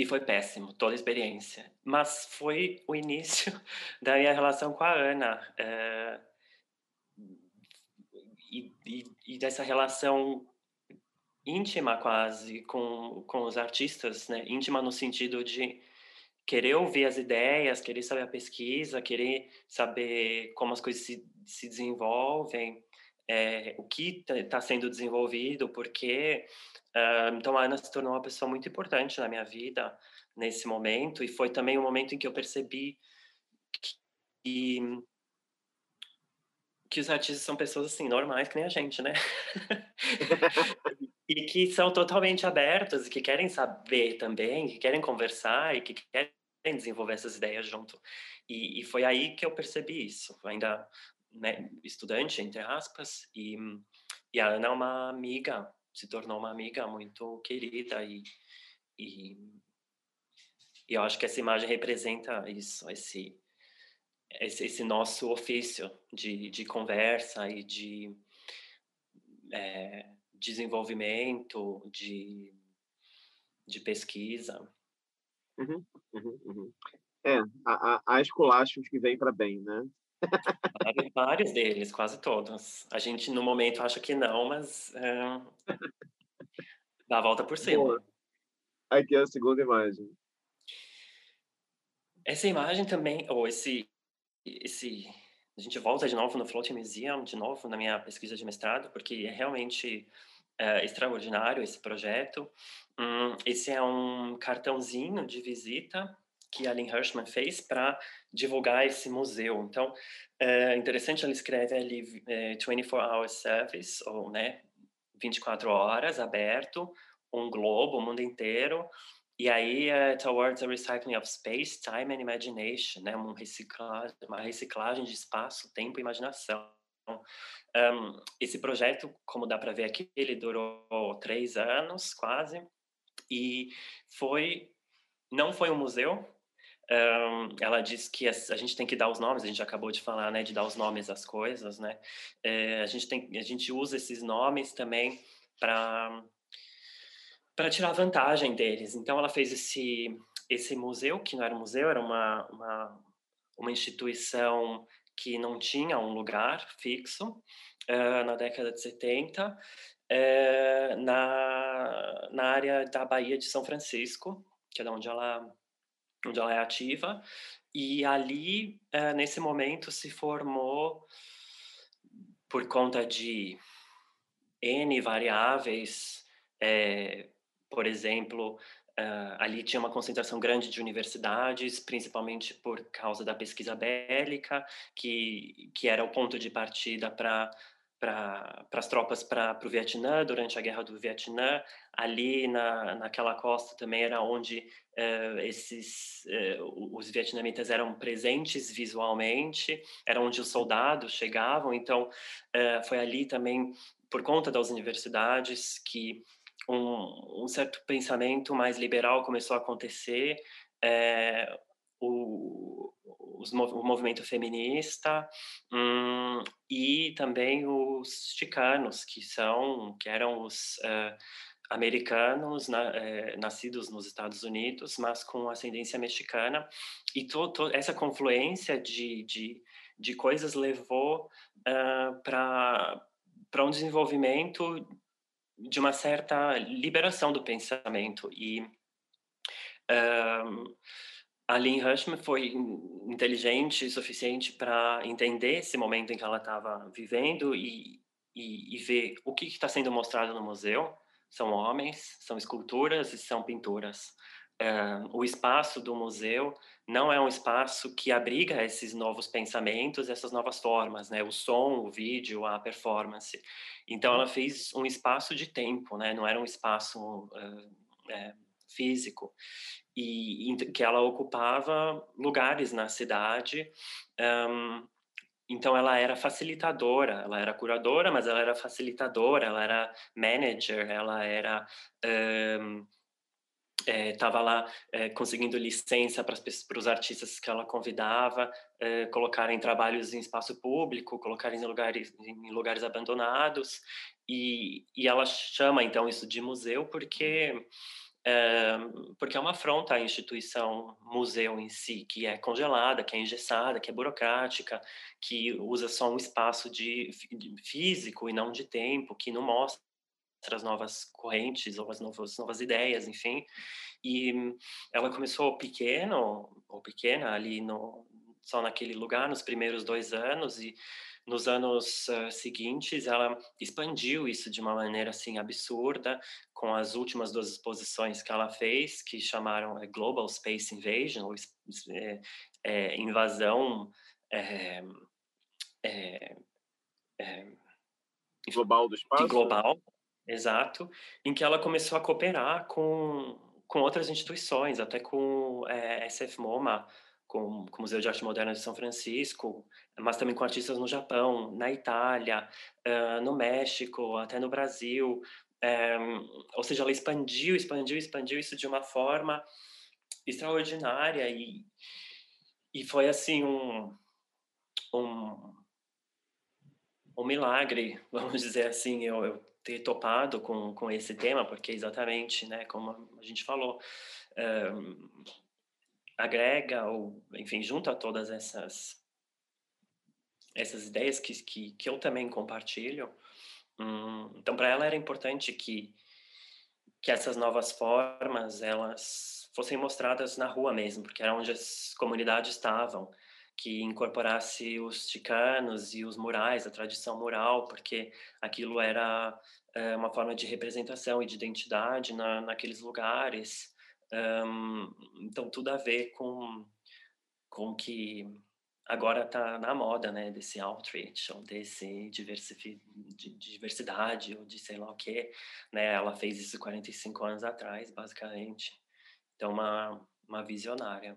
e foi péssimo, toda a experiência. Mas foi o início <laughs> da minha relação com a Ana. É, e, e, e, dessa relação íntima quase com, com os artistas, né? íntima no sentido de querer ouvir as ideias, querer saber a pesquisa, querer saber como as coisas se, se desenvolvem, é, o que está tá sendo desenvolvido, porque uh, então a Ana se tornou uma pessoa muito importante na minha vida nesse momento e foi também o um momento em que eu percebi que, que os artistas são pessoas assim normais que nem a gente, né? <laughs> e que são totalmente abertos e que querem saber também, que querem conversar e que querem desenvolver essas ideias junto. E, e foi aí que eu percebi isso, ainda né, estudante entre aspas e, e a Ana é uma amiga se tornou uma amiga muito querida e, e, e eu acho que essa imagem representa isso, esse, esse, esse nosso ofício de, de conversa e de é, desenvolvimento, de, de pesquisa. Uhum, uhum, uhum. É, há, há escolásticos que vêm para bem, né? Vários deles, quase todos. A gente, no momento, acha que não, mas é, dá a volta por cima. Boa. Aqui é a segunda imagem. Essa imagem também, ou esse, esse, a gente volta de novo no Floating Museum, de novo na minha pesquisa de mestrado, porque é realmente é, extraordinário esse projeto. Hum, esse é um cartãozinho de visita que a Lynn Hirschman fez para divulgar esse museu. Então, é interessante, ela escreve ali é, 24 Hours Service, ou né, 24 horas, aberto, um globo, o mundo inteiro, e aí, uh, towards a recycling of space, time and imagination, né? Um reciclagem, uma reciclagem de espaço, tempo e imaginação. Um, esse projeto, como dá para ver aqui, ele durou três anos, quase, e foi, não foi um museu. Um, ela diz que a, a, gente tem que dar os nomes, a gente acabou de falar, né, de dar os nomes às coisas, né? É, a gente tem, a gente usa esses nomes também para para tirar vantagem deles. Então ela fez esse esse museu que não era um museu, era uma uma, uma instituição que não tinha um lugar fixo uh, na década de 70 uh, eh, na na área da Baía de São Francisco, que é onde ela onde ela é ativa. E ali uh, nesse momento se formou por conta de n variáveis é, por exemplo, uh, ali tinha uma concentração grande de universidades, principalmente por causa da pesquisa bélica, que, que era o ponto de partida para para as tropas para o Vietnã durante a guerra do Vietnã. Ali na naquela costa também era onde uh, esses uh, os vietnamitas eram presentes visualmente era onde os soldados chegavam. Então uh, foi ali também por conta das universidades que um, um certo pensamento mais liberal começou a acontecer, o, os, o movimento feminista hum, e também os chicanos, que são, que eram os uh, americanos na, é, nascidos nos Estados Unidos, mas com ascendência mexicana, e to, to, essa confluência de, de, de coisas levou uh, para para um desenvolvimento de uma certa liberação do pensamento. E um, a Lynn Hushman foi inteligente o suficiente para entender esse momento em que ela estava vivendo e, e, e, ver o que está sendo mostrado no museu. São homens, são esculturas e são pinturas. Um, o espaço do museu não é um espaço que abriga esses novos pensamentos, essas novas formas, né? O som, o vídeo, a performance. Então ela fez um espaço de tempo, né? Não era um espaço uh, físico e, que ela ocupava lugares na cidade. Um, então ela era facilitadora, ela era curadora, mas ela era facilitadora, ela era manager, ela era um, estava é, lá é, conseguindo licença para os artistas que ela convidava é, colocarem trabalhos em espaço público, colocarem em lugares, em lugares abandonados, e, e ela chama então isso de museu porque porque é uma afronta à instituição museu em si, que é congelada, que é engessada, que é burocrática, que usa só um espaço de, de físico e não de tempo, que não mostra as novas correntes ou as novas, novas ideias, enfim. E ela começou pequeno, ou pequena, ali no, só naquele lugar, nos primeiros dois anos, e nos anos uh, seguintes ela expandiu isso de uma maneira assim absurda com as últimas duas exposições que ela fez que chamaram é, Global Space Invasion ou é, é, invasão é, global do espaço? global Exato, em que ela começou a cooperar com, com outras instituições, até com é, SF MoMA, com, com o Museu de Arte Moderna de São Francisco, mas também com artistas no Japão, na Itália, uh, no México, até no Brasil. É, ou seja, ela expandiu, expandiu, expandiu isso de uma forma extraordinária e, e foi assim um, um, um milagre, <laughs> vamos dizer assim, eu, eu ter topado com, com esse tema, porque exatamente, né, como a gente falou, um, agrega ou, enfim, junta todas essas essas ideias que, que, que eu também compartilho. Hum, então, para ela era importante que que essas novas formas elas fossem mostradas na rua mesmo, porque era onde as comunidades estavam, que incorporasse os chicanos e os murais, a tradição mural, porque aquilo era é, uma forma de representação e de identidade na, naqueles lugares. Um, então, tudo a ver com, com que agora está na moda, né, desse outreach, ou desse de diversidade, ou de sei lá o quê, né, ela fez isso 45 anos atrás, basicamente, então uma, uma visionária.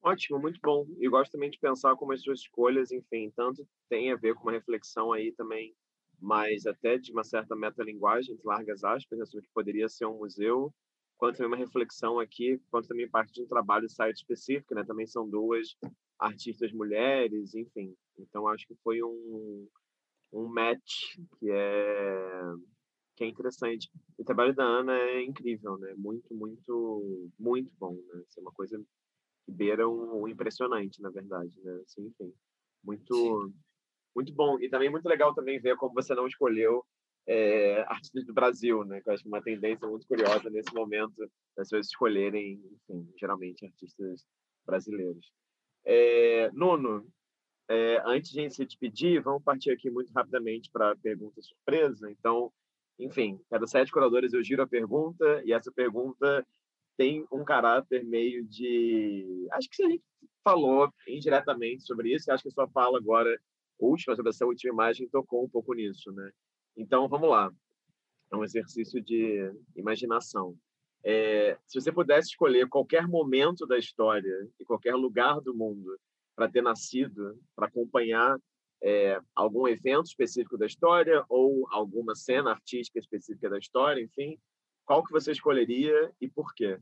Ótimo, muito bom, e gosto também de pensar como as suas escolhas, enfim, tanto tem a ver com uma reflexão aí também, mas até de uma certa metalinguagem, de largas aspas, né, sobre o que poderia ser um museu, quanto também uma reflexão aqui, quanto também parte de um trabalho site específico, né? Também são duas artistas mulheres, enfim. Então acho que foi um, um match que é que é interessante. O trabalho da Ana é incrível, né? Muito, muito, muito bom, né? Isso é uma coisa que beira um, um impressionante, na verdade, né? Assim, enfim, muito, Sim. muito bom. E também muito legal também ver como você não escolheu <laughs> é, artistas do Brasil, né? Que eu acho uma tendência muito curiosa nesse momento das pessoas escolherem, enfim, geralmente artistas brasileiros. É, Nuno, é, antes de a gente se despedir, vamos partir aqui muito rapidamente para a pergunta surpresa. Então, enfim, cada sete curadores eu giro a pergunta e essa pergunta tem um caráter meio de. Acho que a gente falou indiretamente sobre isso, acho que a sua fala agora, última, sobre essa última imagem, tocou um pouco nisso, né? Então, vamos lá. É um exercício de imaginação. É, se você pudesse escolher qualquer momento da história e qualquer lugar do mundo para ter nascido, para acompanhar é, algum evento específico da história ou alguma cena artística específica da história, enfim, qual que você escolheria e por quê?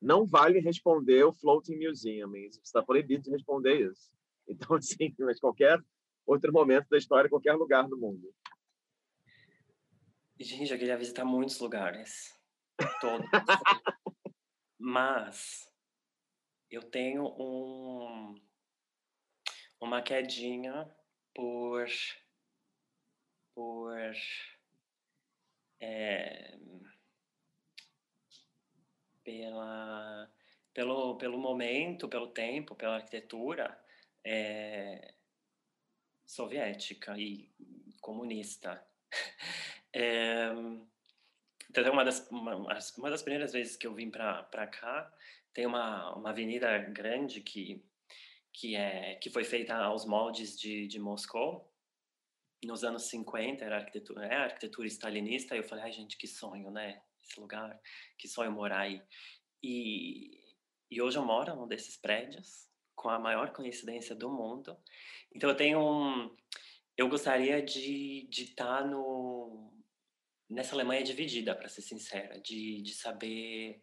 Não vale responder o Floating Museum, está proibido de responder isso. Então, <laughs> assim, mas qualquer outro momento da história, qualquer lugar do mundo. Gente, eu queria visitar muitos lugares todos. Mas eu tenho um, uma quedinha por por é, pela pelo pelo momento, pelo tempo, pela arquitetura é, soviética e comunista. <laughs> É, então, uma das, uma, uma das primeiras vezes que eu vim para cá, tem uma, uma avenida grande que, que, é, que foi feita aos moldes de, de Moscou. Nos anos 50 era arquitetura, é arquitetura stalinista. E eu falei, ai gente, que sonho, né? Esse lugar, que sonho morar aí. E, e hoje eu moro num desses prédios, com a maior coincidência do mundo. Então eu tenho um. Eu gostaria de estar tá no nessa Alemanha dividida, para ser sincera, de, de saber.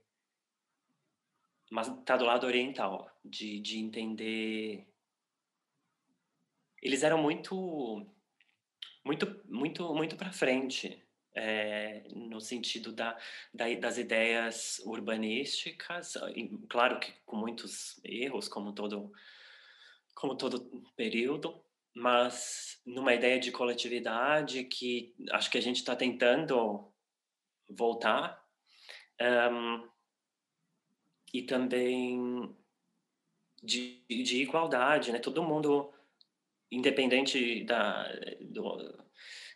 Mas tá do lado oriental, de, de entender. Eles eram muito. Muito, muito, muito para frente, é, no sentido da, da, das ideias urbanísticas, claro que com muitos erros, como todo, como todo período, mas numa ideia de coletividade que acho que a gente está tentando voltar um, e também de, de, igualdade, né? Todo mundo, independente da, do,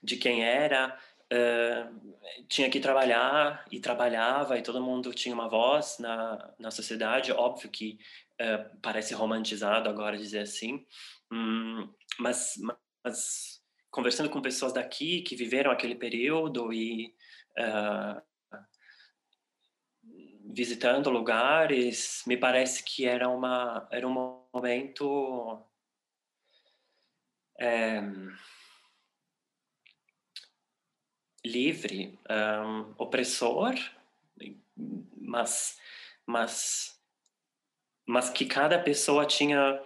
de quem era, uh, tinha que trabalhar e trabalhava e todo mundo tinha uma voz na, na sociedade. Óbvio que uh, parece romantizado agora dizer assim, um, mas, mas conversando com pessoas daqui que viveram aquele período e uh, visitando lugares, me parece que era uma era um momento é, livre, um, opressor, mas, mas, mas que cada pessoa tinha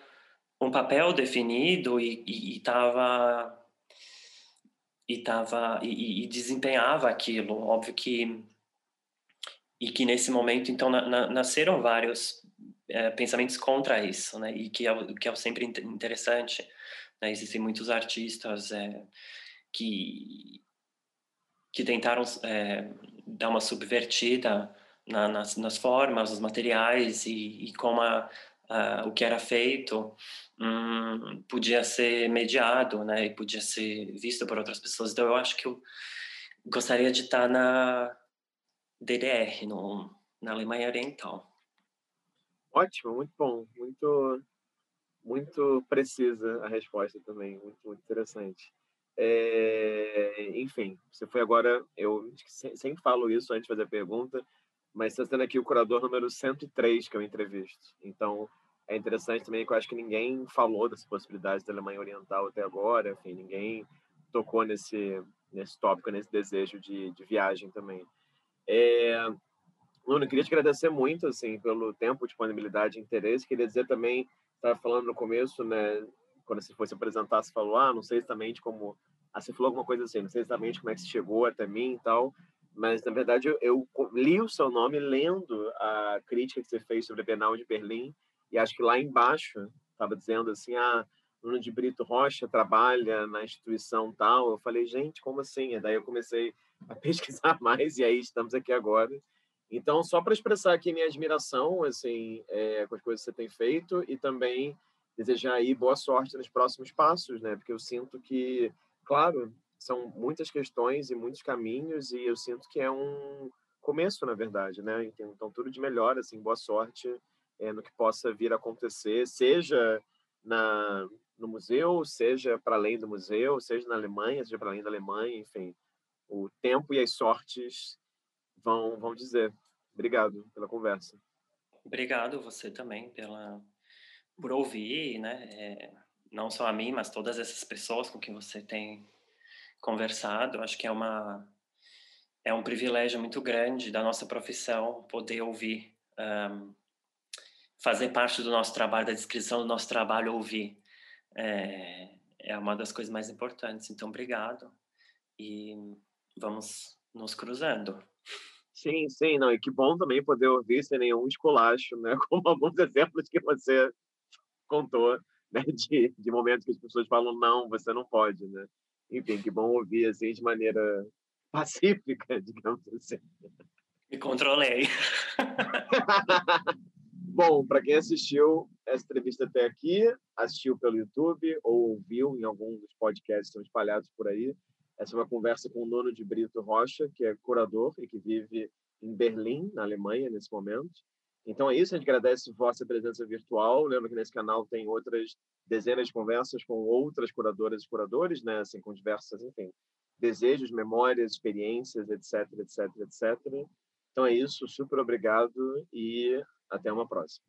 um papel definido e estava e, tava, e, e, desempenhava aquilo. Óbvio que e que nesse momento então na, na, nasceram vários é, pensamentos contra isso, né? E que é, que é sempre interessante. Né? Existem muitos artistas é, que que tentaram é, dar uma subvertida na, nas, nas, formas, nos materiais e, e como a, a, o que era feito hum, podia ser mediado, né? E podia ser visto por outras pessoas. Então eu acho que eu gostaria de estar na DDR, no, na Alemanha Oriental. Ótimo, muito bom, muito muito precisa a resposta também, muito, muito interessante. É, enfim, você foi agora, eu sempre falo isso antes de fazer a pergunta, mas está sendo aqui o curador número 103 que eu entrevisto. Então, é interessante também que eu acho que ninguém falou das possibilidades da Alemanha Oriental até agora, enfim, ninguém tocou nesse, nesse tópico, nesse desejo de, de viagem também. É, Nuno, queria te agradecer muito assim pelo tempo, disponibilidade e interesse. Queria dizer também, estava falando no começo, né, quando você foi se apresentar, você falou, ah, não sei exatamente como... Ah, você falou alguma coisa assim, não sei exatamente como é que você chegou até mim e tal, mas, na verdade, eu, eu li o seu nome lendo a crítica que você fez sobre a Bienal de Berlim, e acho que lá embaixo estava dizendo assim, ah, Nuno de Brito Rocha trabalha na instituição tal. Eu falei, gente, como assim? E daí eu comecei a <laughs> pesquisar mais e aí estamos aqui agora. Então, só para expressar aqui minha admiração assim, é, com as coisas que você tem feito e também desejar aí boa sorte nos próximos passos, né? Porque eu sinto que, claro, são muitas questões e muitos caminhos e eu sinto que é um começo, na verdade, né? Então, tudo de melhor, assim, boa sorte é, no que possa vir a acontecer, seja na no museu, seja para além do museu, seja na Alemanha, seja para além da Alemanha, enfim. O tempo e as sortes vão, vão dizer. Obrigado pela conversa. Obrigado você também pela por ouvir, né? É, não só a mim, mas todas essas pessoas com quem você tem conversado. Acho que é uma é um privilégio muito grande da nossa profissão poder ouvir, um, fazer parte do nosso trabalho, da descrição do nosso trabalho, ouvir. É, é uma das coisas mais importantes. Então, obrigado e vamos nos cruzando. Sim, sim, não, e que bom também poder ouvir sem nenhum esculacho, né? <laughs> Como alguns exemplos que você contou, né? De, de momentos que as pessoas falam, não, você não pode, né? Enfim, que bom ouvir assim de maneira <laughs> pacífica, <laughs> digamos assim. Me controlei. <laughs> bom, para quem assistiu essa entrevista até aqui, assistiu pelo YouTube ou ouviu em algum dos podcasts que estão espalhados por aí, essa é uma conversa com o Nono de Brito Rocha, que é curador e que vive em Berlim, na Alemanha, nesse momento. Então é isso, a gente agradece a vossa presença virtual. Lembra que nesse canal tem outras dezenas de conversas com outras curadoras e curadores, né? assim, com diversas, enfim, desejos, memórias, experiências, etc, etc, etc. Então é isso, super obrigado e até uma próxima.